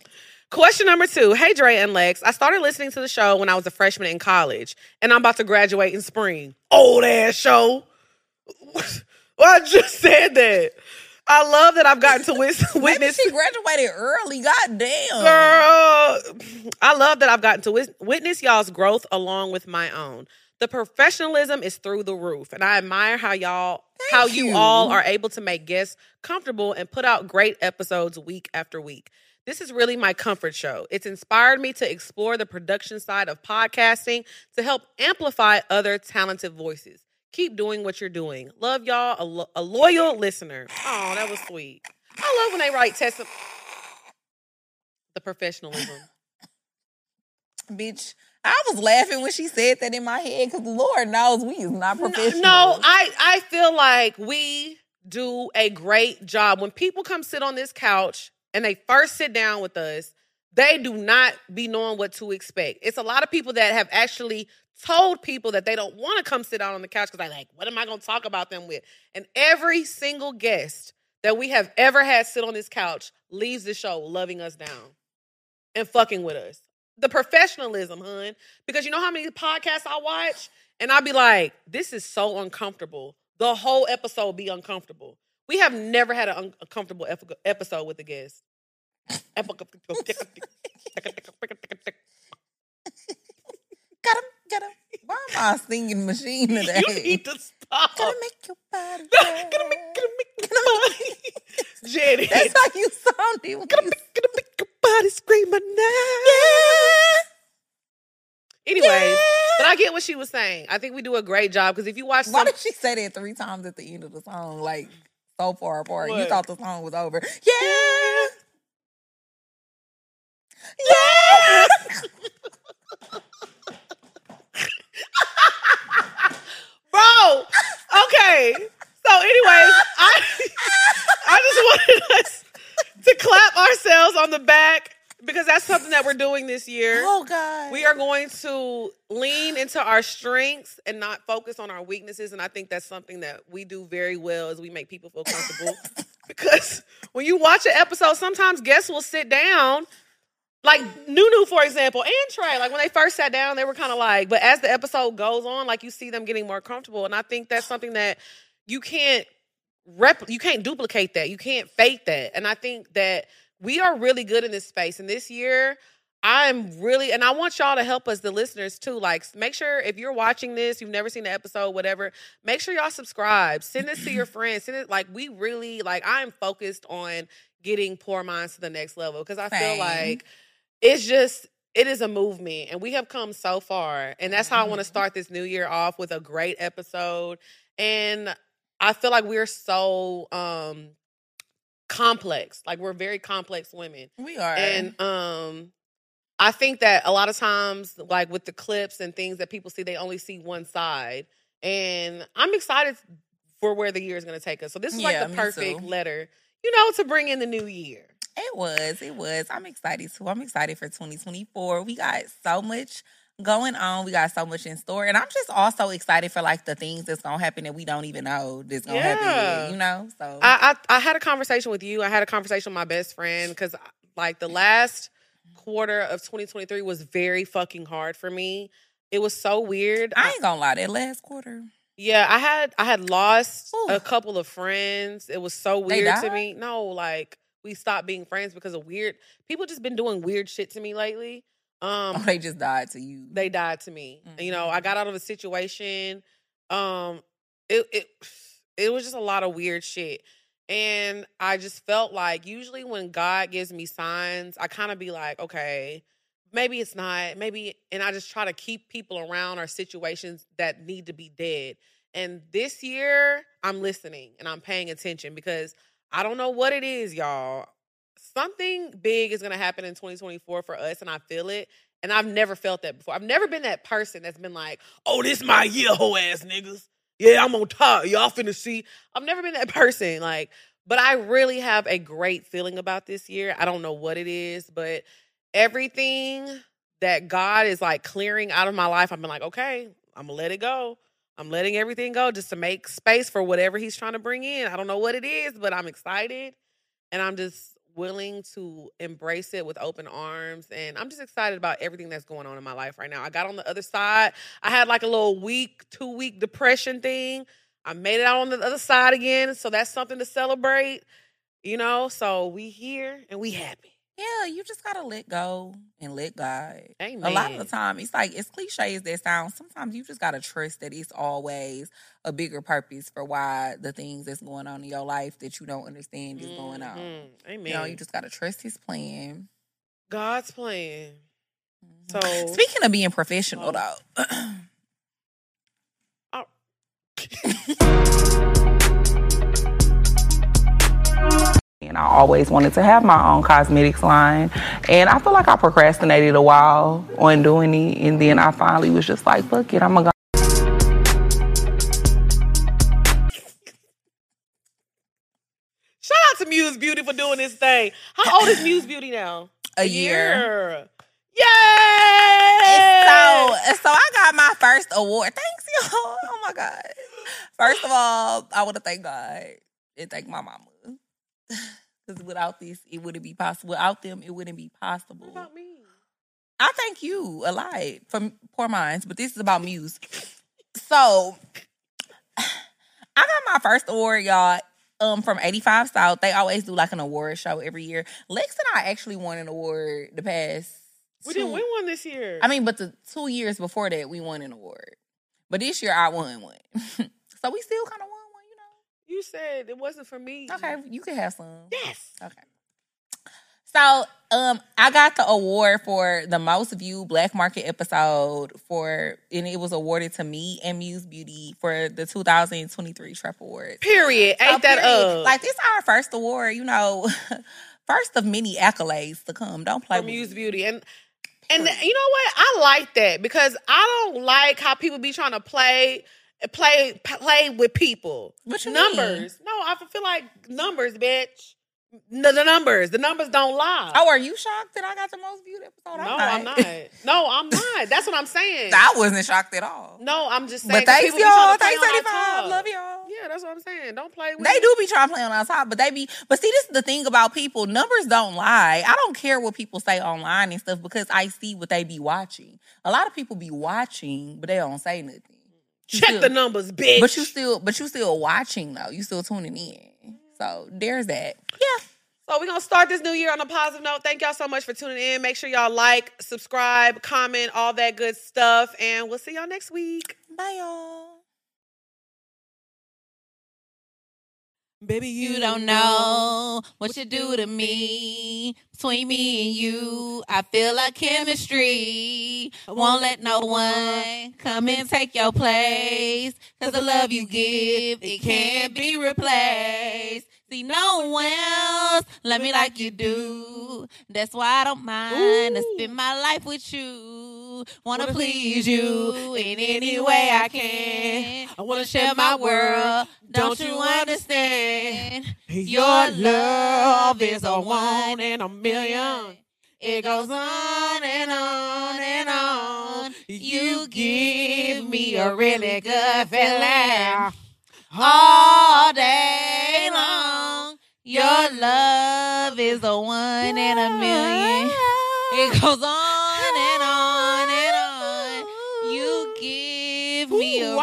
Question number two. Hey, Dre and Lex. I started listening to the show when I was a freshman in college, and I'm about to graduate in spring. Old ass show. well, I just said that. I love that I've gotten to witness. Maybe witness. she graduated early. God damn. Girl, I love that I've gotten to witness y'all's growth along with my own. The professionalism is through the roof, and I admire how y'all, how you. you. all are able to make guests comfortable and put out great episodes week after week. This is really my comfort show. It's inspired me to explore the production side of podcasting to help amplify other talented voices. Keep doing what you're doing. Love y'all, a, lo- a loyal listener. Oh, that was sweet. I love when they write testimony. The professionalism. Bitch, I was laughing when she said that in my head because the Lord knows we is not professional. No, I I feel like we do a great job when people come sit on this couch and they first sit down with us. They do not be knowing what to expect. It's a lot of people that have actually told people that they don't want to come sit down on the couch because they're like, what am I going to talk about them with? And every single guest that we have ever had sit on this couch leaves the show loving us down and fucking with us. The professionalism, hun. Because you know how many podcasts I watch? And I'll be like, this is so uncomfortable. The whole episode be uncomfortable. We have never had an uncomfortable episode with a guest. Gotta. Why am I singing machine today? you need to stop. Gotta make your body. Gotta make- gotta make your body- Jenny. That's how you sounded. when Gotta make, gotta make your body scream my name. Anyways, but I get what she was saying. I think we do a great job because if you watch Why some, did she say that three times at the end of the song? Like so far apart. You thought the song was over. Yeah. Yeah. Okay. So, anyways, I I just wanted us to clap ourselves on the back because that's something that we're doing this year. Oh God. We are going to lean into our strengths and not focus on our weaknesses. And I think that's something that we do very well is we make people feel comfortable. because when you watch an episode, sometimes guests will sit down like Nunu, for example, and Trey, like when they first sat down, they were kind of like, but as the episode goes on, like you see them getting more comfortable. And I think that's something that you can't rep you can't duplicate that. You can't fake that. And I think that we are really good in this space. And this year, I'm really, and I want y'all to help us, the listeners too. Like, make sure if you're watching this, you've never seen the episode, whatever, make sure y'all subscribe. Send this to your friends. Send it, like, we really, like, I'm focused on getting Pour Minds to the next level because I feel like it's just, it is a movement and we have come so far. And that's how I want to Mhm. start this new year off with a great episode. And I feel like we're so um complex. Like we're very complex women. we are. And um I think that a lot of times like with the clips and things that people see they only see one side. And I'm excited for where the year is going to take us. So this is Yeah, like the perfect too. letter, you know, to bring in the new year. It was. It was. I'm excited too. I'm excited for 2024. We got so much going on. We got so much in store. And I'm just also excited for like the things that's gonna happen that we don't even know that's gonna happen yet, you know? So I, I I had a conversation with you. I had a conversation with my best friend because uh, like the last quarter of 2023 was very fucking hard for me. It was so weird. I ain't gonna lie, that last quarter. Yeah, I had I had lost Ooh. a couple of friends. It was so weird to me. No, like we stopped being friends because of weird people just been doing weird shit to me lately. Um Oh, they just died to you. they died to me. You know. I got out of a situation. Um, it it it was just a lot of weird shit, and I just felt like usually when God gives me signs, I kind of be like, okay, maybe it's not, maybe, and I just try to keep people around or situations that need to be dead. And this year, I'm listening and I'm paying attention because I don't know what it is, y'all. Something big is gonna happen in 2024 for us, and I feel it. And I've never felt that before. I've never been that person that's been like, oh, this my year, hoe ass niggas. Yeah, I'm on top. Y'all finna see. I've never been that person. Like, but I really have a great feeling about this year. I don't know what it is, but everything that God is like clearing out of my life, I've been like, okay, I'm gonna let it go. I'm letting everything go just to make space for whatever he's trying to bring in. I don't know what it is, but I'm excited and I'm just willing to embrace it with open arms. And I'm just excited about everything that's going on in my life right now. I got on the other side. I had like a little week, two week depression thing. I made it out on the other side again. So that's something to celebrate, you know? So we here and we happy. Yeah, you just gotta let go and let God. Amen. A lot of the time, it's like it's cliches that sounds. Sometimes you just gotta trust that it's always a bigger purpose for why the things that's going on in your life that you don't understand is going on. Amen. You know, you just gotta trust His plan. God's plan. Mhm. So Speaking of being professional, Oh. though, and I always wanted to have my own cosmetics line, and I feel like I procrastinated a while on doing it, and then I finally was just like, "Fuck it, I'm gonna." go!" shout out to Muse Beauty for doing this thing. How old is Muse Beauty now? A year. Yay! So, so I got my first award. Thanks, y'all. Oh my god. First of all, I want to thank God and thank my mama. Because without this, it wouldn't be possible. Without them, it wouldn't be possible. What about me? I thank you a lot for Pour Minds, but this is about Muse. So I got my first award, y'all. Um, from 85 South. They always do like an award show every year. Lex and I actually won an award the past. We didn't win one this year. I mean, but the two years before that, we won an award. But this year, I won one. so we still kind of won you said it wasn't for me. Okay, you can have some. Yes. Okay. So, um, I got the award for the most viewed Black Market episode for, and it was awarded to me and Muse Beauty for the 2023 Trap Awards. Period. So, Ate that period. up. Like this, our first award. You know, first of many accolades to come. Don't play for with Muse me. Beauty. And and you know what? I like that because I don't like how people be trying to play play play with people. What you numbers. No, I feel like numbers, bitch. No, the numbers. The numbers don't lie. Oh, are you shocked that I got the most viewed episode? no, I'm not. No, I'm not. That's what I'm saying. I wasn't shocked at all. No, I'm just saying. But thanks, people be trying y'all. Thanks, our 85. Love y'all. Yeah, that's what I'm saying. Don't play with They it. do be trying to play on our top, but they be. But see, this is the thing about people. Numbers don't lie. I don't care what people say online and stuff because I see what they be watching. A lot of people be watching, but they don't say nothing. Check still- the numbers, bitch. But you still, but you still watching though. You still tuning in. So there's that. Yeah. So we're gonna start this new year on a positive note. Thank y'all so much for tuning in. Make sure y'all like, subscribe, comment, all that good stuff, and we'll see y'all next week. Bye, y'all. Baby, You don't know what you do to me. Between me and you, I feel like chemistry. Won't let no one come and take your place. Cause the love you give, it can't be replaced. See, no one else love me like you do. That's why I don't mind to spend my life with you. Wanna please you in any way I can. I wanna share my world. Don't you understand? Your love is a one in a million. It goes on and on and on. You give me a really good feeling all day long. Your love is a one in a million. It goes on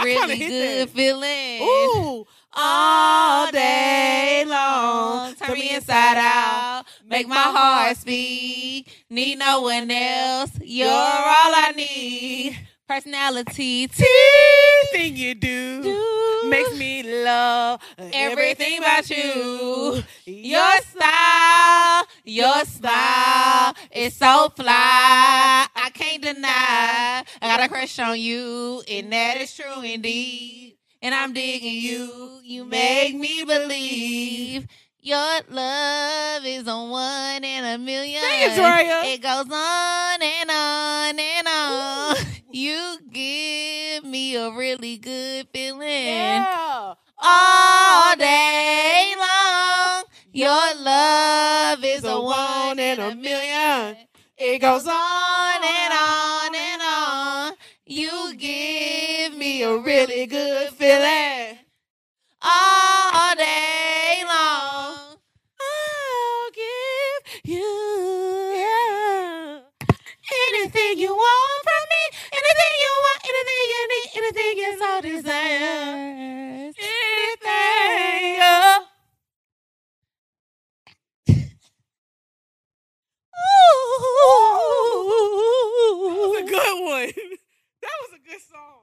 really good that. feeling Ooh, all day long. Turn me inside out, make my heart speak. Need no one else. You're all I need. Personality, everything you do, do makes me love everything about you. Your style, your style is so fly. I can't deny. I got a crush on you, and that is true indeed. And I'm digging you. You make me believe. Your love is a one in a million. It. It goes on and on and on. You give me a really good feeling Yeah. all day long. Your love is a one in a million. It goes on and on and on. You give me a really good feeling all day long. I'll give you anything you want from me, anything you want, anything you need, anything is all desire. Ooh. That was a good one. That was a good song.